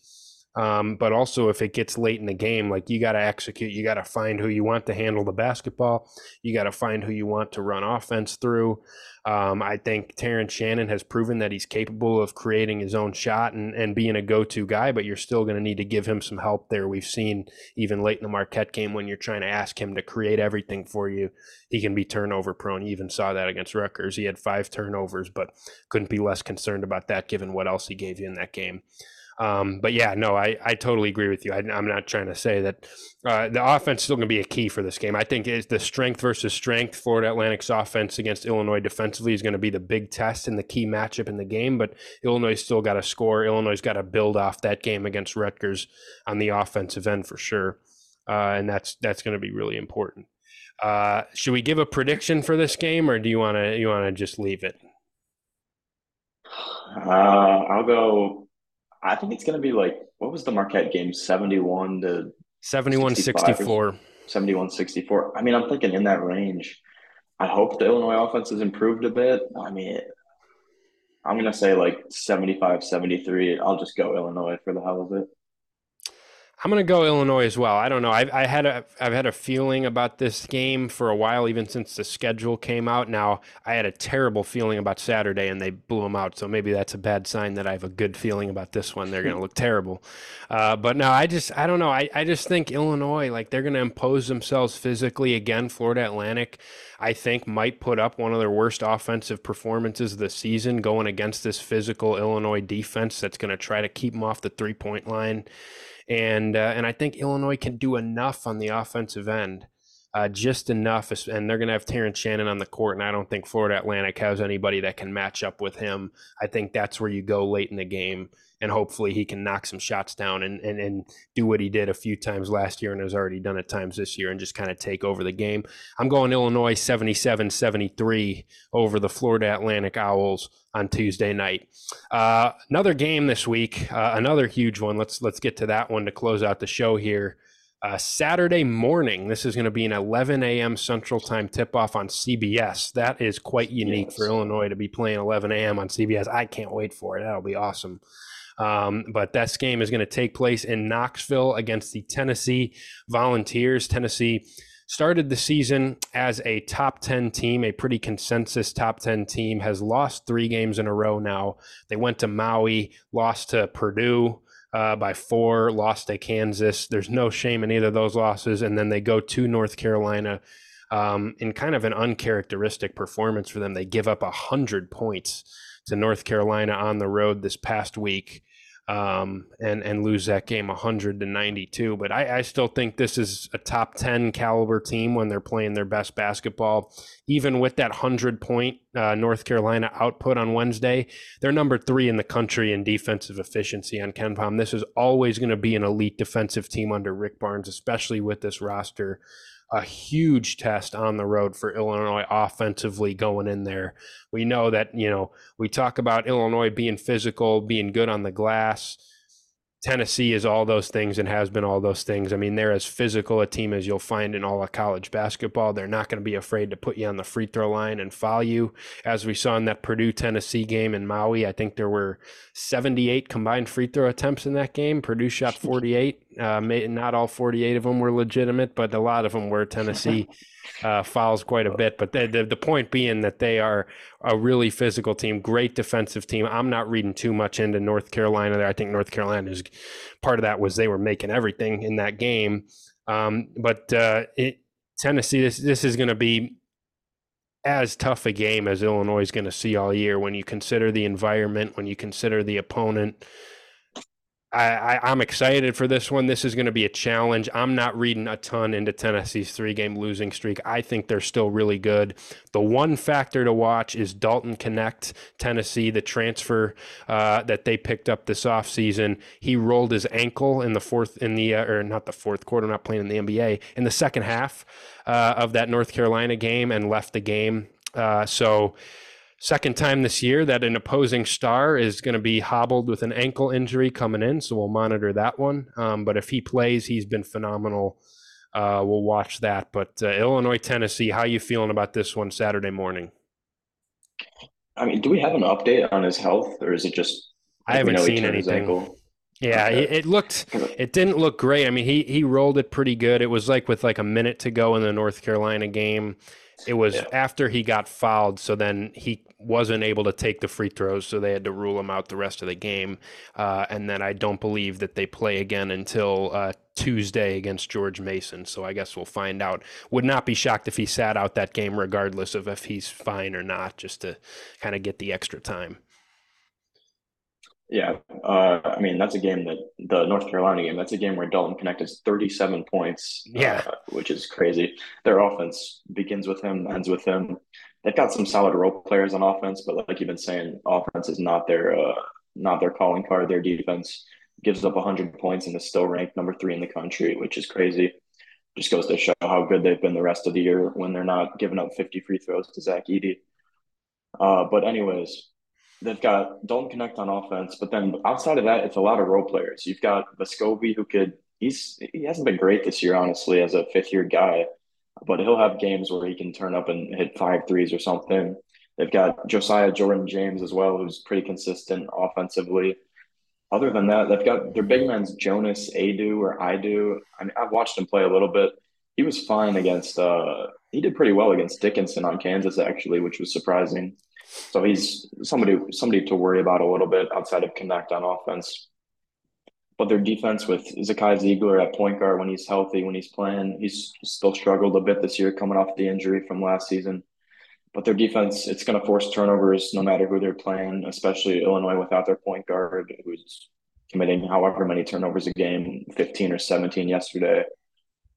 um, but also, if it gets late in the game, like you got to execute, you got to find who you want to handle the basketball. You got to find who you want to run offense through. Um, I think Terrence Shannon has proven that he's capable of creating his own shot and, and being a go to guy, but you're still going to need to give him some help there. We've seen even late in the Marquette game when you're trying to ask him to create everything for you, he can be turnover prone. You even saw that against Rutgers. He had five turnovers, but couldn't be less concerned about that given what else he gave you in that game. Um, but yeah, no, I, I totally agree with you. I, am not trying to say that uh, the offense is still going to be a key for this game. I think it's the strength versus strength. Florida Atlantic's offense against Illinois defensively is going to be the big test and the key matchup in the game. But Illinois still got to score. Illinois got to build off that game against Rutgers on the offensive end for sure, uh, and that's that's going to be really important. Uh, should we give a prediction for this game, or do you want to you want to just leave it? Uh, I'll go I think it's going to be like what was the Marquette game? Seventy-one to 71 64. 71 64. I mean, I'm thinking in that range. I hope the Illinois offense has improved a bit. I mean, I'm going to say like 75 73. I'll just go Illinois for the hell of it. I'm going to go Illinois as well. I don't know. I've, I had a I've had a feeling about this game for a while, even since the schedule came out. Now I had a terrible feeling about Saturday, and they blew them out. So maybe that's a bad sign that I have a good feeling about this one. They're going to look (laughs) terrible. Uh, but no, I just I don't know. I, I just think Illinois, like they're going to impose themselves physically again. Florida Atlantic, I think, might put up one of their worst offensive performances of the season, going against this physical Illinois defense that's going to try to keep them off the three point line. And uh, and I think Illinois can do enough on the offensive end, uh, just enough. And they're going to have Terrence Shannon on the court, and I don't think Florida Atlantic has anybody that can match up with him. I think that's where you go late in the game and hopefully he can knock some shots down and, and, and do what he did a few times last year and has already done at times this year and just kind of take over the game. I'm going Illinois 77 73 over the Florida Atlantic Owls on Tuesday night. Uh, another game this week, uh, another huge one. Let's let's get to that one to close out the show here. Uh, Saturday morning, this is going to be an 11 a.m. Central Time tip off on CBS. That is quite unique yes. for Illinois to be playing 11 a.m. on CBS. I can't wait for it. That'll be awesome. Um, but this game is going to take place in Knoxville against the Tennessee Volunteers. Tennessee started the season as a top 10 team, a pretty consensus top 10 team, has lost three games in a row now. They went to Maui, lost to Purdue. Uh, by four, lost to Kansas. There's no shame in either of those losses. And then they go to North Carolina um, in kind of an uncharacteristic performance for them. They give up 100 points to North Carolina on the road this past week um, and and lose that game 100 to 92. But I, I still think this is a top 10 caliber team when they're playing their best basketball. Even with that 100 point uh, North Carolina output on Wednesday, they're number three in the country in defensive efficiency on KenPom. This is always going to be an elite defensive team under Rick Barnes, especially with this roster a huge test on the road for Illinois offensively going in there. We know that, you know, we talk about Illinois being physical, being good on the glass. Tennessee is all those things and has been all those things. I mean, they're as physical a team as you'll find in all of college basketball. They're not going to be afraid to put you on the free throw line and foul you. As we saw in that Purdue Tennessee game in Maui, I think there were 78 combined free throw attempts in that game. Purdue shot 48. Uh, not all 48 of them were legitimate, but a lot of them were. Tennessee (laughs) uh, fouls quite a bit. But the, the, the point being that they are a really physical team, great defensive team. I'm not reading too much into North Carolina there. I think North Carolina is part of that was they were making everything in that game. Um, but uh, it, Tennessee, this this is going to be as tough a game as Illinois is going to see all year when you consider the environment, when you consider the opponent. I, am excited for this one. This is going to be a challenge. I'm not reading a ton into Tennessee's three game losing streak. I think they're still really good. The one factor to watch is Dalton Knecht, Tennessee, the transfer uh, that they picked up this offseason. He rolled his ankle in the fourth, in the, uh, or not the fourth quarter, not playing in the NBA, in the second half uh, of that North Carolina game and left the game. Uh, so, Second time this year that an opposing star is going to be hobbled with an ankle injury coming in, so we'll monitor that one. Um, but if he plays, he's been phenomenal. Uh, we'll watch that. But uh, Illinois, Tennessee, how you feeling about this one Saturday morning? I mean, do we have an update on his health, or is it just? I haven't seen anything. Yeah, okay. it, it, looked. It didn't look great. I mean, he he rolled it pretty good. It was like with like a minute to go in the North Carolina game. It was yeah. after he got fouled, so then he wasn't able to take the free throws, so they had to rule him out the rest of the game. Uh, and then I don't believe that they play again until uh, Tuesday against George Mason. So I guess we'll find out. Would not be shocked if he sat out that game, regardless of if he's fine or not, just to kind of get the extra time. Yeah, uh, I mean that's a game that the North Carolina game. That's a game where Dalton has 37 points. Yeah, uh, which is crazy. Their offense begins with him, ends with him. They've got some solid role players on offense, but like you've been saying, offense is not their uh, not their calling card. Their defense gives up 100 points and is still ranked number three in the country, which is crazy. Just goes to show how good they've been the rest of the year when they're not giving up 50 free throws to Zach Edey. Uh, but anyways, they've got Dalton Knecht on offense, but then outside of that, it's a lot of role players. You've got Vescovi, who could he's he hasn't been great this year, honestly, as a fifth year guy, but he'll have games where he can turn up and hit five threes or something. They've got Josiah Jordan James as well, who's pretty consistent offensively. Other than that, they've got their big man's Jonas Adu or Idu. I mean, I've watched him play a little bit. He was fine against. uh He did pretty well against Dickinson on Kansas, actually, which was surprising. So he's somebody somebody to worry about a little bit outside of Knecht on offense. But their defense with Zakai Ziegler at point guard when he's healthy, when he's playing, he's still struggled a bit this year coming off the injury from last season. But their defense, it's going to force turnovers no matter who they're playing, especially Illinois without their point guard who's committing however many turnovers a game, 15 or 17 yesterday.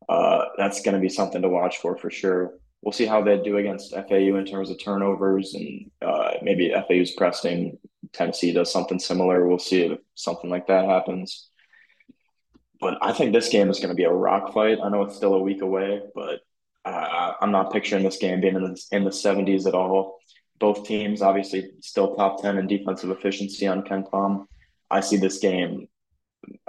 Uh, that's going to be something to watch for for sure we'll see how they do against FAU in terms of turnovers and uh, maybe FAU's pressing. Tennessee does something similar. We'll see if something like that happens. But I think this game is going to be a rock fight. I know it's still a week away, but uh, I'm not picturing this game being in the, in the 70s at all. Both teams, obviously, still top 10 in defensive efficiency on KenPom. I see this game,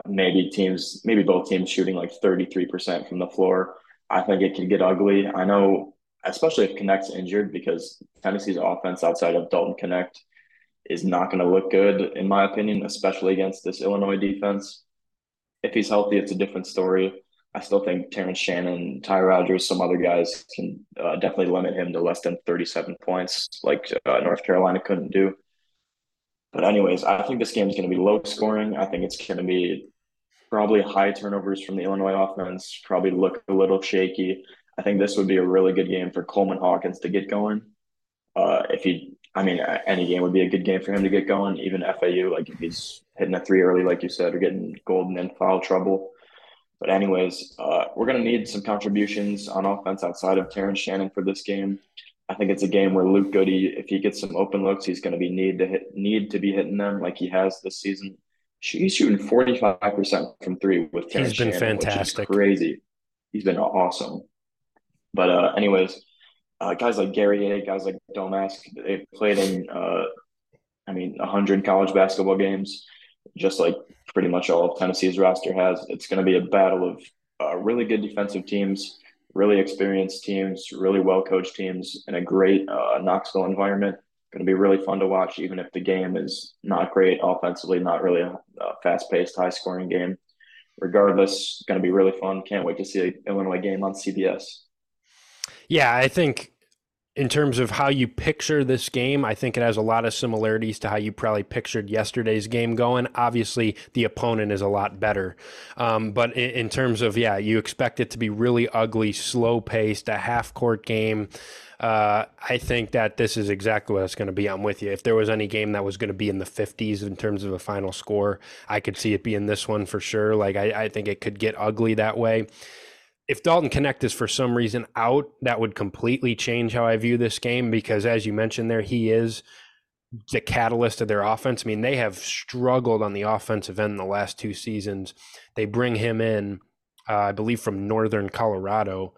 maybe teams, maybe both teams shooting like 33% from the floor. I think it can get ugly. I know especially if Knecht's injured, because Tennessee's offense outside of Dalton Knecht is not going to look good, in my opinion, especially against this Illinois defense. If he's healthy, it's a different story. I still think Terrence Shannon, Ty Rodgers, some other guys can uh, definitely limit him to less than 37 points, like uh, North Carolina couldn't do. But, anyways, I think this game is going to be low scoring. I think it's going to be probably high turnovers from the Illinois offense, probably look a little shaky. I think this would be a really good game for Coleman Hawkins to get going. Uh, if he, I mean, any game would be a good game for him to get going. Even FAU, like if he's hitting a three early, like you said, or getting Goldin in foul trouble. But anyways, uh, we're gonna need some contributions on offense outside of Terrence Shannon for this game. I think it's a game where Luke Goode, if he gets some open looks, he's going to be need to hit, need to be hitting them like he has this season. He's shooting forty five percent from three with Terrence He's been Shannon, fantastic, crazy. He's been awesome. But uh, anyways, uh, guys like Guerrier, guys like Domask, they've played in, uh, I mean, 100 college basketball games. just like pretty much all of Tennessee's roster has. It's going to be a battle of uh, really good defensive teams, really experienced teams, really well coached teams, in a great uh, Knoxville environment. Going to be really fun to watch, even if the game is not great offensively, not really a, a fast paced, high scoring game. Regardless, going to be really fun. Can't wait to see an Illinois game on CBS. Yeah, I think in terms of how you picture this game, I think it has a lot of similarities to how you probably pictured yesterday's game going. Obviously, the opponent is a lot better. Um, but in, in, terms of, yeah, you expect it to be really ugly, slow paced, a half court game. Uh, I think that this is exactly what it's going to be. I'm with you. If there was any game that was going to be in the 50s in terms of a final score, I could see it being this one for sure. Like, I, I think it could get ugly that way if Dalton Knecht is for some reason out, that would completely change how I view this game because, as you mentioned there, he is the catalyst of their offense. I mean, they have struggled on the offensive end the last two seasons. They bring him in, uh, I believe, from Northern Colorado.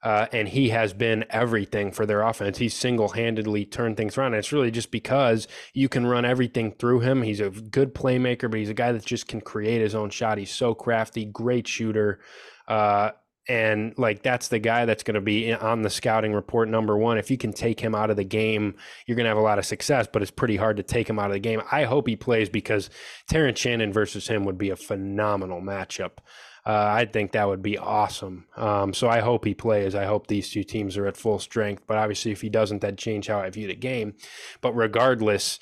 Uh, and he has been everything for their offense. He's single handedly turned things around. And it's really just because you can run everything through him. He's a good playmaker, but he's a guy that just can create his own shot. He's so crafty, great shooter. Uh, and like that's the guy that's going to be on the scouting report number one if you can take him out of the game you're going to have a lot of success but it's pretty hard to take him out of the game i hope he plays because terrence shannon versus him would be a phenomenal matchup uh, I think that would be awesome. Um, so I hope he plays. I hope these two teams are at full strength. But obviously, if he doesn't, that change how I view the game. But regardless,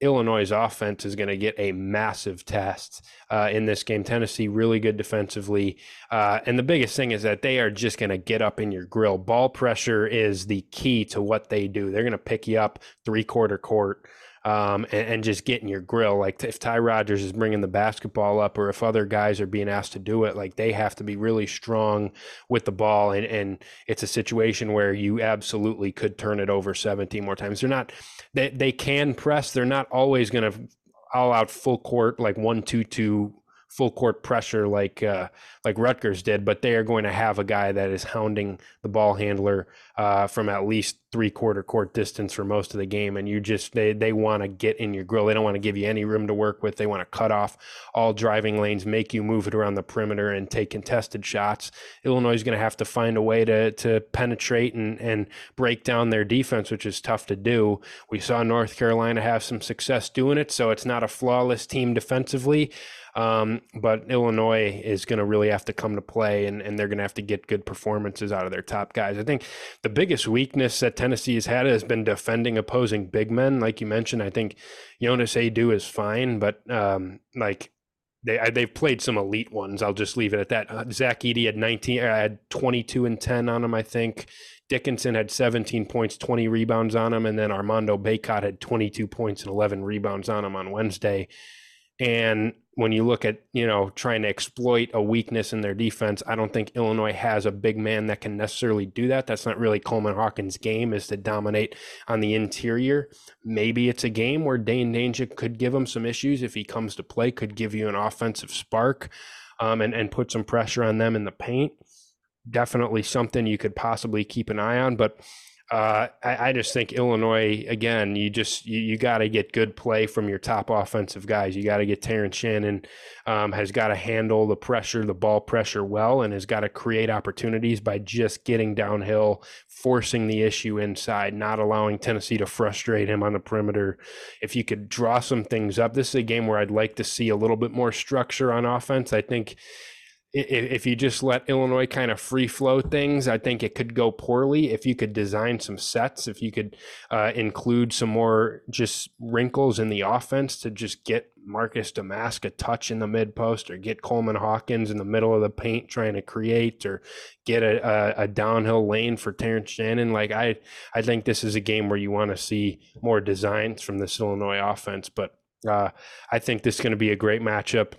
Illinois' offense is going to get a massive test uh, in this game. Tennessee really good defensively, uh, and the biggest thing is that they are just going to get up in your grill. Ball pressure is the key to what they do. They're going to pick you up three quarter court um, and, and, just getting your grill. Like if Ty Rodgers is bringing the basketball up, or if other guys are being asked to do it, like they have to be really strong with the ball. And, and it's a situation where you absolutely could turn it over 17 more times. They're not, they, they can press. They're not always going to all out full court, like one, two, two full court pressure like uh, like Rutgers did, but they are going to have a guy that is hounding the ball handler uh, from at least three quarter court distance for most of the game, and you just they they want to get in your grill. They don't want to give you any room to work with. They want to cut off all driving lanes, make you move it around the perimeter, and take contested shots. Illinois is going to have to find a way to to penetrate and and break down their defense, which is tough to do. We saw North Carolina have some success doing it, so it's not a flawless team defensively. Um, but Illinois is going to really have to come to play, and, and they're going to have to get good performances out of their top guys. I think the biggest weakness that Tennessee has had has been defending opposing big men. Like you mentioned, I think Jonas Aidoo is fine, but um, like they they've played some elite ones. I'll just leave it at that. Uh, Zach Edey had 19, uh, had 22 and 10 on him, I think. Dickinson had 17 points, 20 rebounds on him, and then Armando Bacot had 22 points and 11 rebounds on him on Wednesday. And when you look at, you know, trying to exploit a weakness in their defense, I don't think Illinois has a big man that can necessarily do that. That's not really Coleman Hawkins' game is to dominate on the interior. Maybe it's a game where Dain Dainja could give him some issues if he comes to play, could give you an offensive spark um, and, and put some pressure on them in the paint. Definitely something you could possibly keep an eye on. But uh, I, I, just think Illinois again. You just you, you got to get good play from your top offensive guys. You got to get Terrence Shannon um, has got to handle the pressure, the ball pressure well, and has got to create opportunities by just getting downhill, forcing the issue inside, not allowing Tennessee to frustrate him on the perimeter. If you could draw some things up, this is a game where I'd like to see a little bit more structure on offense. I think if you just let Illinois kind of free flow things, I think it could go poorly. If you could design some sets, if you could uh, include some more just wrinkles in the offense to just get Marcus Domask a touch in the mid post, or get Coleman Hawkins in the middle of the paint trying to create, or get a, a, a downhill lane for Terrence Shannon. Like I, I think this is a game where you want to see more designs from this Illinois offense. But uh, I think this is going to be a great matchup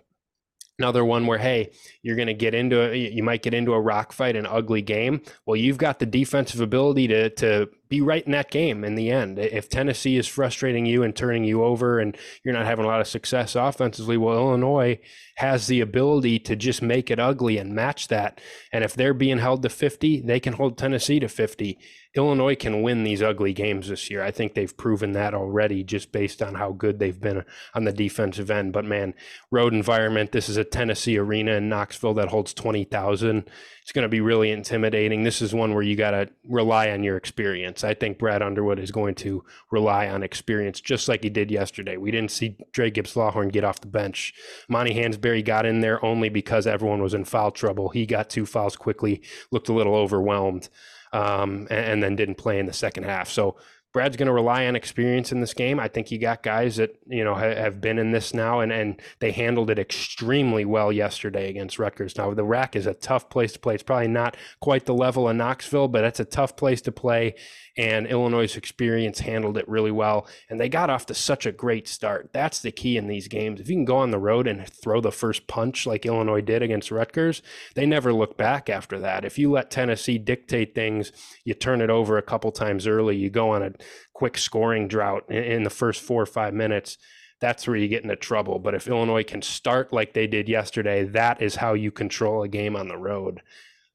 another one where hey you're going to get into a you might get into a rock fight an ugly game. Well you've got the defensive ability to to be right in that game in the end. If Tennessee is frustrating you and turning you over and you're not having a lot of success offensively, well, Illinois has the ability to just make it ugly and match that. And if they're being held to 50, they can hold Tennessee to 50. Illinois can win these ugly games this year. I think they've proven that already just based on how good they've been on the defensive end. But man, road environment, this is a Tennessee arena in Knoxville that holds 20,000 it's going to be really intimidating. This is one where you got to rely on your experience. I think Brad Underwood is going to rely on experience just like he did yesterday. We didn't see Dra Gibbs-Lawhorn get off the bench. Monty Hansberry got in there only because everyone was in foul trouble. He got two fouls quickly, looked a little overwhelmed, um, and, and then didn't play in the second half. So Brad's going to rely on experience in this game. I think you got guys that you know ha- have been in this now, and and they handled it extremely well yesterday against Rutgers. Now the RAC is a tough place to play. It's probably not quite the level of Knoxville, but it's a tough place to play and Illinois' experience handled it really well. And they got off to such a great start. That's the key in these games. If you can go on the road and throw the first punch like Illinois did against Rutgers, they never look back after that. If you let Tennessee dictate things, you turn it over a couple times early, you go on a quick scoring drought in the first four or five minutes that's where you get into trouble. But if Illinois can start like they did yesterday, that is how you control a game on the road.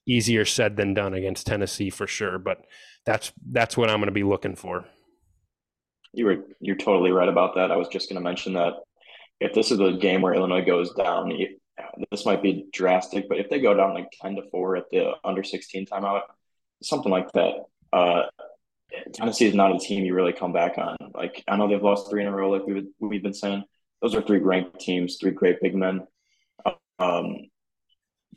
Easier said than done against Tennessee for sure. But that's that's what I'm going to be looking for. You were you're totally right about that. I was just going to mention that if this is a game where Illinois goes down, this might be drastic, but if they go down like ten to four at the under sixteen timeout, something like that, uh, Tennessee is not a team you really come back on. Like I know they've lost three in a row, like we've we've been saying. Those are three ranked teams, three great big men. Um,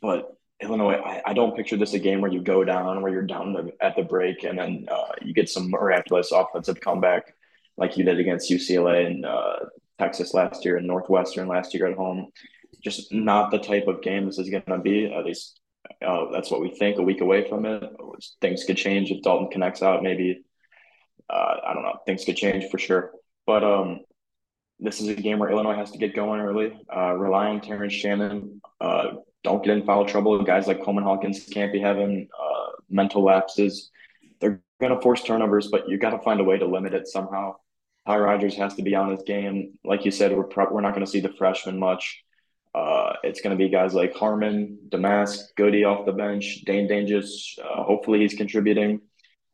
but Illinois, I, I, don't picture this a game where you go down, where you're down the, at the break, and then uh, you get some miraculous offensive comeback like you did against UCLA and uh, Texas last year and Northwestern last year at home. Just not the type of game this is going to be. At least uh, that's what we think. A week away from it, things could change if Dalton connects out. Maybe uh, I don't know. Things could change for sure. But um, this is a game where Illinois has to get going early. Uh, rely on Terrence Shannon uh, don't get in foul trouble. Guys like Coleman Hawkins can't be having uh, mental lapses. They're going to force turnovers, but you got to find a way to limit it somehow. Ty Rodgers has to be on his game. Like you said, we're pro- we're not going to see the freshmen much. Uh, it's going to be guys like Harmon, Domask, Goody off the bench, Dain Dainja. Uh, hopefully, he's contributing.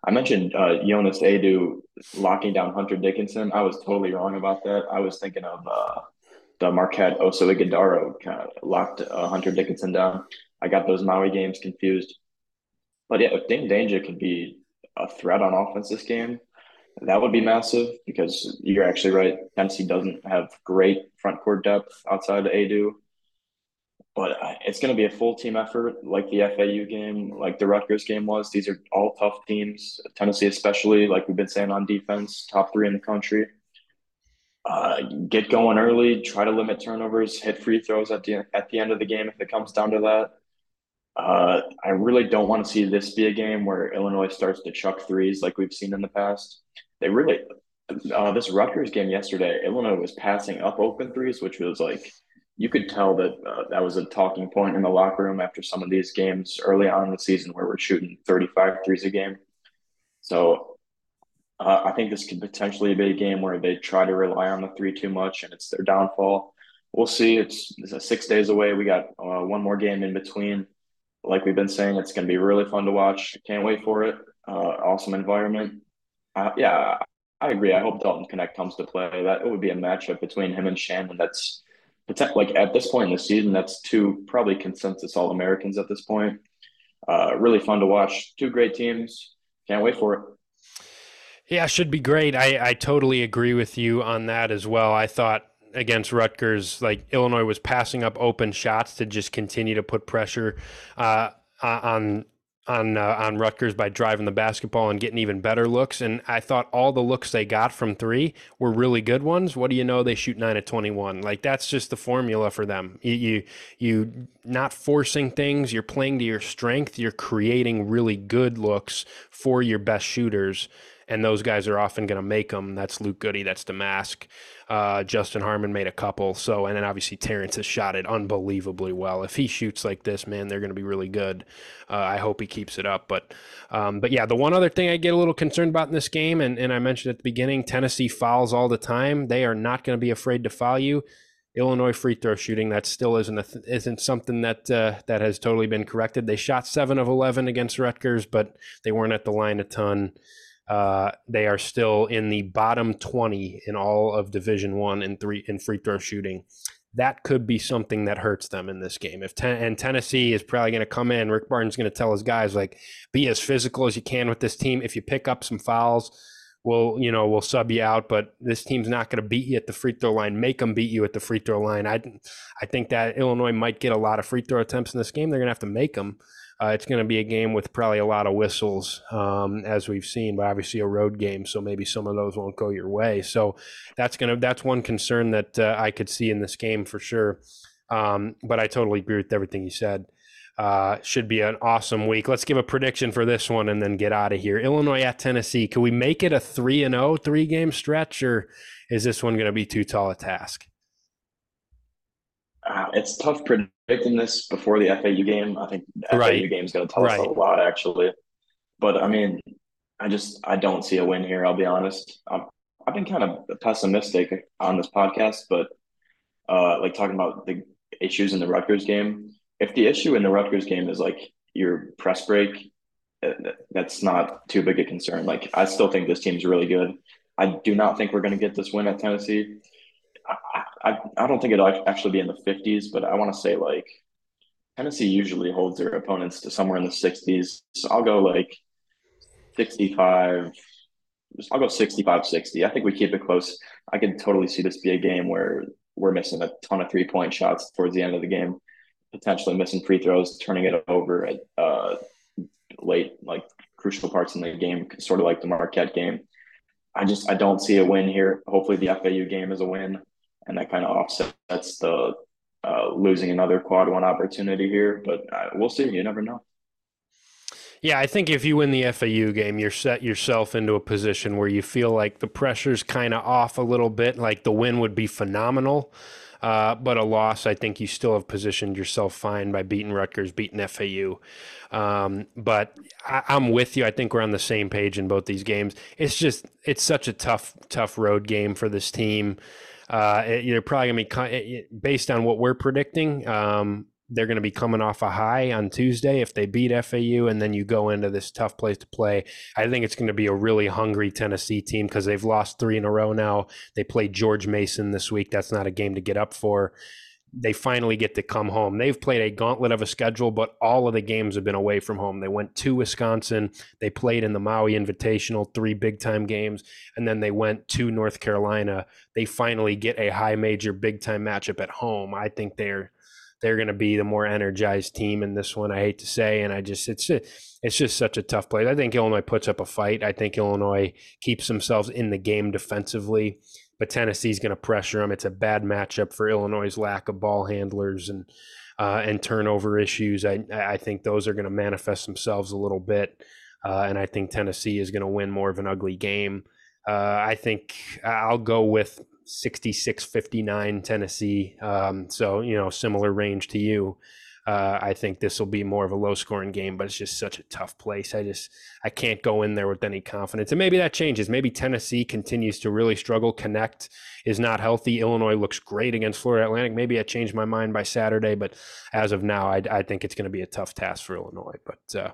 I mentioned uh, Jonas Aidoo locking down Hunter Dickinson. I was totally wrong about that. I was thinking of uh, the Marquette Oso Ighodaro kind of locked uh, Hunter Dickinson down. I got those Maui games confused. But yeah, if Dain Dainja could be a threat on offense this game, that would be massive because you're actually right. Tennessee doesn't have great front court depth outside of Aidoo. But uh, it's going to be a full team effort, like the FAU game, like the Rutgers game was. These are all tough teams. Tennessee, especially, like we've been saying on defense, top three in the country uh, get going early, try to limit turnovers, hit free throws at the at the end of the game if it comes down to that. Uh, I really don't want to see this be a game where Illinois starts to chuck threes like we've seen in the past. They really, uh, this Rutgers game yesterday, Illinois was passing up open threes, which was like you could tell that uh, that was a talking point in the locker room after some of these games early on in the season where we're shooting 35 threes a game. So uh, I think this could potentially be a game where they try to rely on the three too much, and it's their downfall. We'll see. It's, it's six days away. We got uh, one more game in between. Like we've been saying, it's going to be really fun to watch. Can't wait for it. Uh, awesome environment. Uh, yeah, I agree. I hope Dalton Knecht comes to play. That it would be a matchup between him and Shannon. That's like at this point in the season, that's two probably consensus All Americans at this point. Uh, really fun to watch. Two great teams. Can't wait for it. Yeah, should be great. I, I totally agree with you on that as well. I thought against Rutgers, like Illinois was passing up open shots to just continue to put pressure uh, on on uh, on Rutgers by driving the basketball and getting even better looks. And I thought all the looks they got from three were really good ones. What do you know? They shoot nine of twenty one. Like that's just the formula for them. You, you you not forcing things. You're playing to your strength. You're creating really good looks for your best shooters and those guys are often going to make them. That's Luke Goody, that's Domask. Uh, Justin Harmon made a couple. So, and then obviously Terrence has shot it unbelievably well. If he shoots like this, man, they're going to be really good. Uh, I hope he keeps it up. But, um, but yeah, the one other thing I get a little concerned about in this game, and, and I mentioned at the beginning, Tennessee fouls all the time. They are not going to be afraid to foul you. Illinois free throw shooting that still isn't th- isn't something that uh, that has totally been corrected. They shot seven of eleven against Rutgers, but they weren't at the line a ton. Uh, they are still in the bottom twenty in all of Division One in three in free throw shooting. That could be something that hurts them in this game. If ten- and Tennessee is probably going to come in, Rick Barton's going to tell his guys like, be as physical as you can with this team. If you pick up some fouls we'll you know we'll sub you out but this team's not going to beat you at the free throw line make them beat you at the free throw line i i think that illinois might get a lot of free throw attempts in this game they're going to have to make them uh, it's going to be a game with probably a lot of whistles um, as we've seen but obviously a road game so maybe some of those won't go your way so that's going to that's one concern that uh, i could see in this game for sure um, but i totally agree with everything you said uh, should be an awesome week. Let's give a prediction for this one and then get out of here. Illinois at Tennessee. Can we make it a 3 and 0 three game stretch or is this one going to be too tall a task? Uh, it's tough predicting this before the FAU game. I think the right. FAU game is going to tell right. us a lot, actually. But I mean, I just I don't see a win here. I'll be honest. i have been kind of pessimistic on this podcast, but uh, like talking about the issues in the Rutgers game if the issue in the Rutgers game is like your press break, uh, that's not too big a concern. Like I still think this team's really good. I do not think we're going to get this win at Tennessee. I, I, don't think it'll actually be in the 50s, but I want to say like Tennessee usually holds their opponents to somewhere in the 60s. So I'll go like 65. I'll go 65 60. I think we keep it close. I can totally see this be a game where we're missing a ton of three point shots towards the end of the game potentially missing free throws, turning it over at uh, late, like crucial parts in the game, sort of like the Marquette game. I just I don't see a win here. Hopefully, the FAU game is a win, and that kind of offsets the uh, losing another quad one opportunity here. But uh, we'll see. You never know. Yeah, I think if you win the FAU game, you're set yourself into a position where you feel like the pressure's kind of off a little bit. Like the win would be phenomenal. Uh, but a loss, I think you still have positioned yourself fine by beating Rutgers, beating FAU. Um, but I, am with you. I think we're on the same page in both these games. It's just it's such a tough, tough road game for this team. Uh, you're probably gonna be based on what we're predicting. Um, they're going to be coming off a high on Tuesday if they beat FAU, and then you go into this tough place to play. I think it's going to be a really hungry Tennessee team because they've lost three in a row now. They played George Mason this week. That's not a game to get up for. They finally get to come home. They've played a gauntlet of a schedule, but all of the games have been away from home. They went to Wisconsin. They played in the Maui Invitational, three big time games, and then they went to North Carolina. They finally get a high major big time matchup at home. I think they're they're going to be the more energized team in this one. I hate to say, and I just it's it's just such a tough play. I think Illinois puts up a fight. I think Illinois keeps themselves in the game defensively, but Tennessee's going to pressure them. It's a bad matchup for Illinois' lack of ball handlers and uh, and turnover issues. I I think those are going to manifest themselves a little bit, uh, and I think Tennessee is going to win more of an ugly game. Uh, I think I'll go with 66 59 Tennessee. Um, so, you know, similar range to you. Uh, I think this will be more of a low scoring game, but it's just such a tough place. I just I can't go in there with any confidence. And maybe that changes. Maybe Tennessee continues to really struggle. Knecht is not healthy. Illinois looks great against Florida Atlantic. Maybe I changed my mind by Saturday, but as of now, I, I think it's going to be a tough task for Illinois. But uh,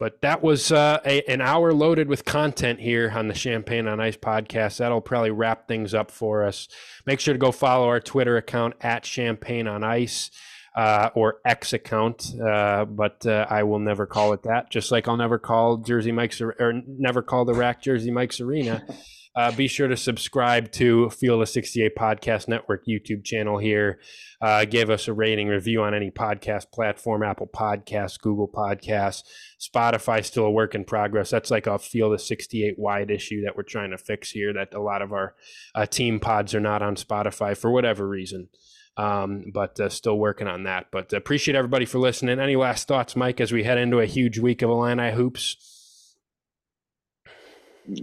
but that was uh, a, an hour loaded with content here on the Champaign on Ice podcast. That'll probably wrap things up for us. Make sure to go follow our Twitter account at Champaign on Ice. Uh, or X account, uh, but uh, I will never call it that. Just like I'll never call Jersey Mike's or never call the RAC Jersey Mike's Arena. (laughs) Uh, be sure to subscribe to Field of 68 Podcast Network YouTube channel here. Uh, give us a rating review on any podcast platform Apple Podcasts, Google Podcasts, Spotify, still a work in progress. That's like a Field of 68 wide issue that we're trying to fix here that a lot of our uh, team pods are not on Spotify for whatever reason. Um, but uh, still working on that. But appreciate everybody for listening. Any last thoughts, Mike, as we head into a huge week of Illini hoops?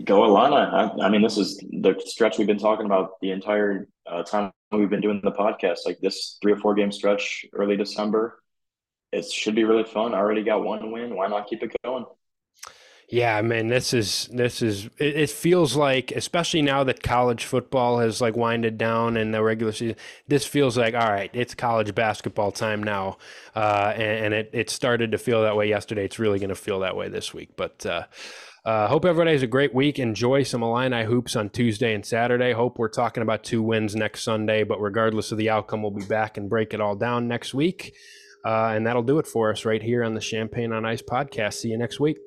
Go Illini. I, I, mean, this is the stretch we've been talking about the entire uh, time we've been doing the podcast. Like this three or four game stretch early December, it should be really fun. I already got one win. Why not keep it going? Yeah, man, this is this is it, it, feels like especially now that college football has like winded down and the regular season, this feels like all right, it's college basketball time now, uh, and, and, it it started to feel that way yesterday. It's really going to feel that way this week, but. Uh, uh, hope everybody has a great week. Enjoy some Illini hoops on Tuesday and Saturday. Hope we're talking about two wins next Sunday, but regardless of the outcome, we'll be back and break it all down next week. Uh, and that'll do it for us right here on the Champaign on Ice podcast. See you next week.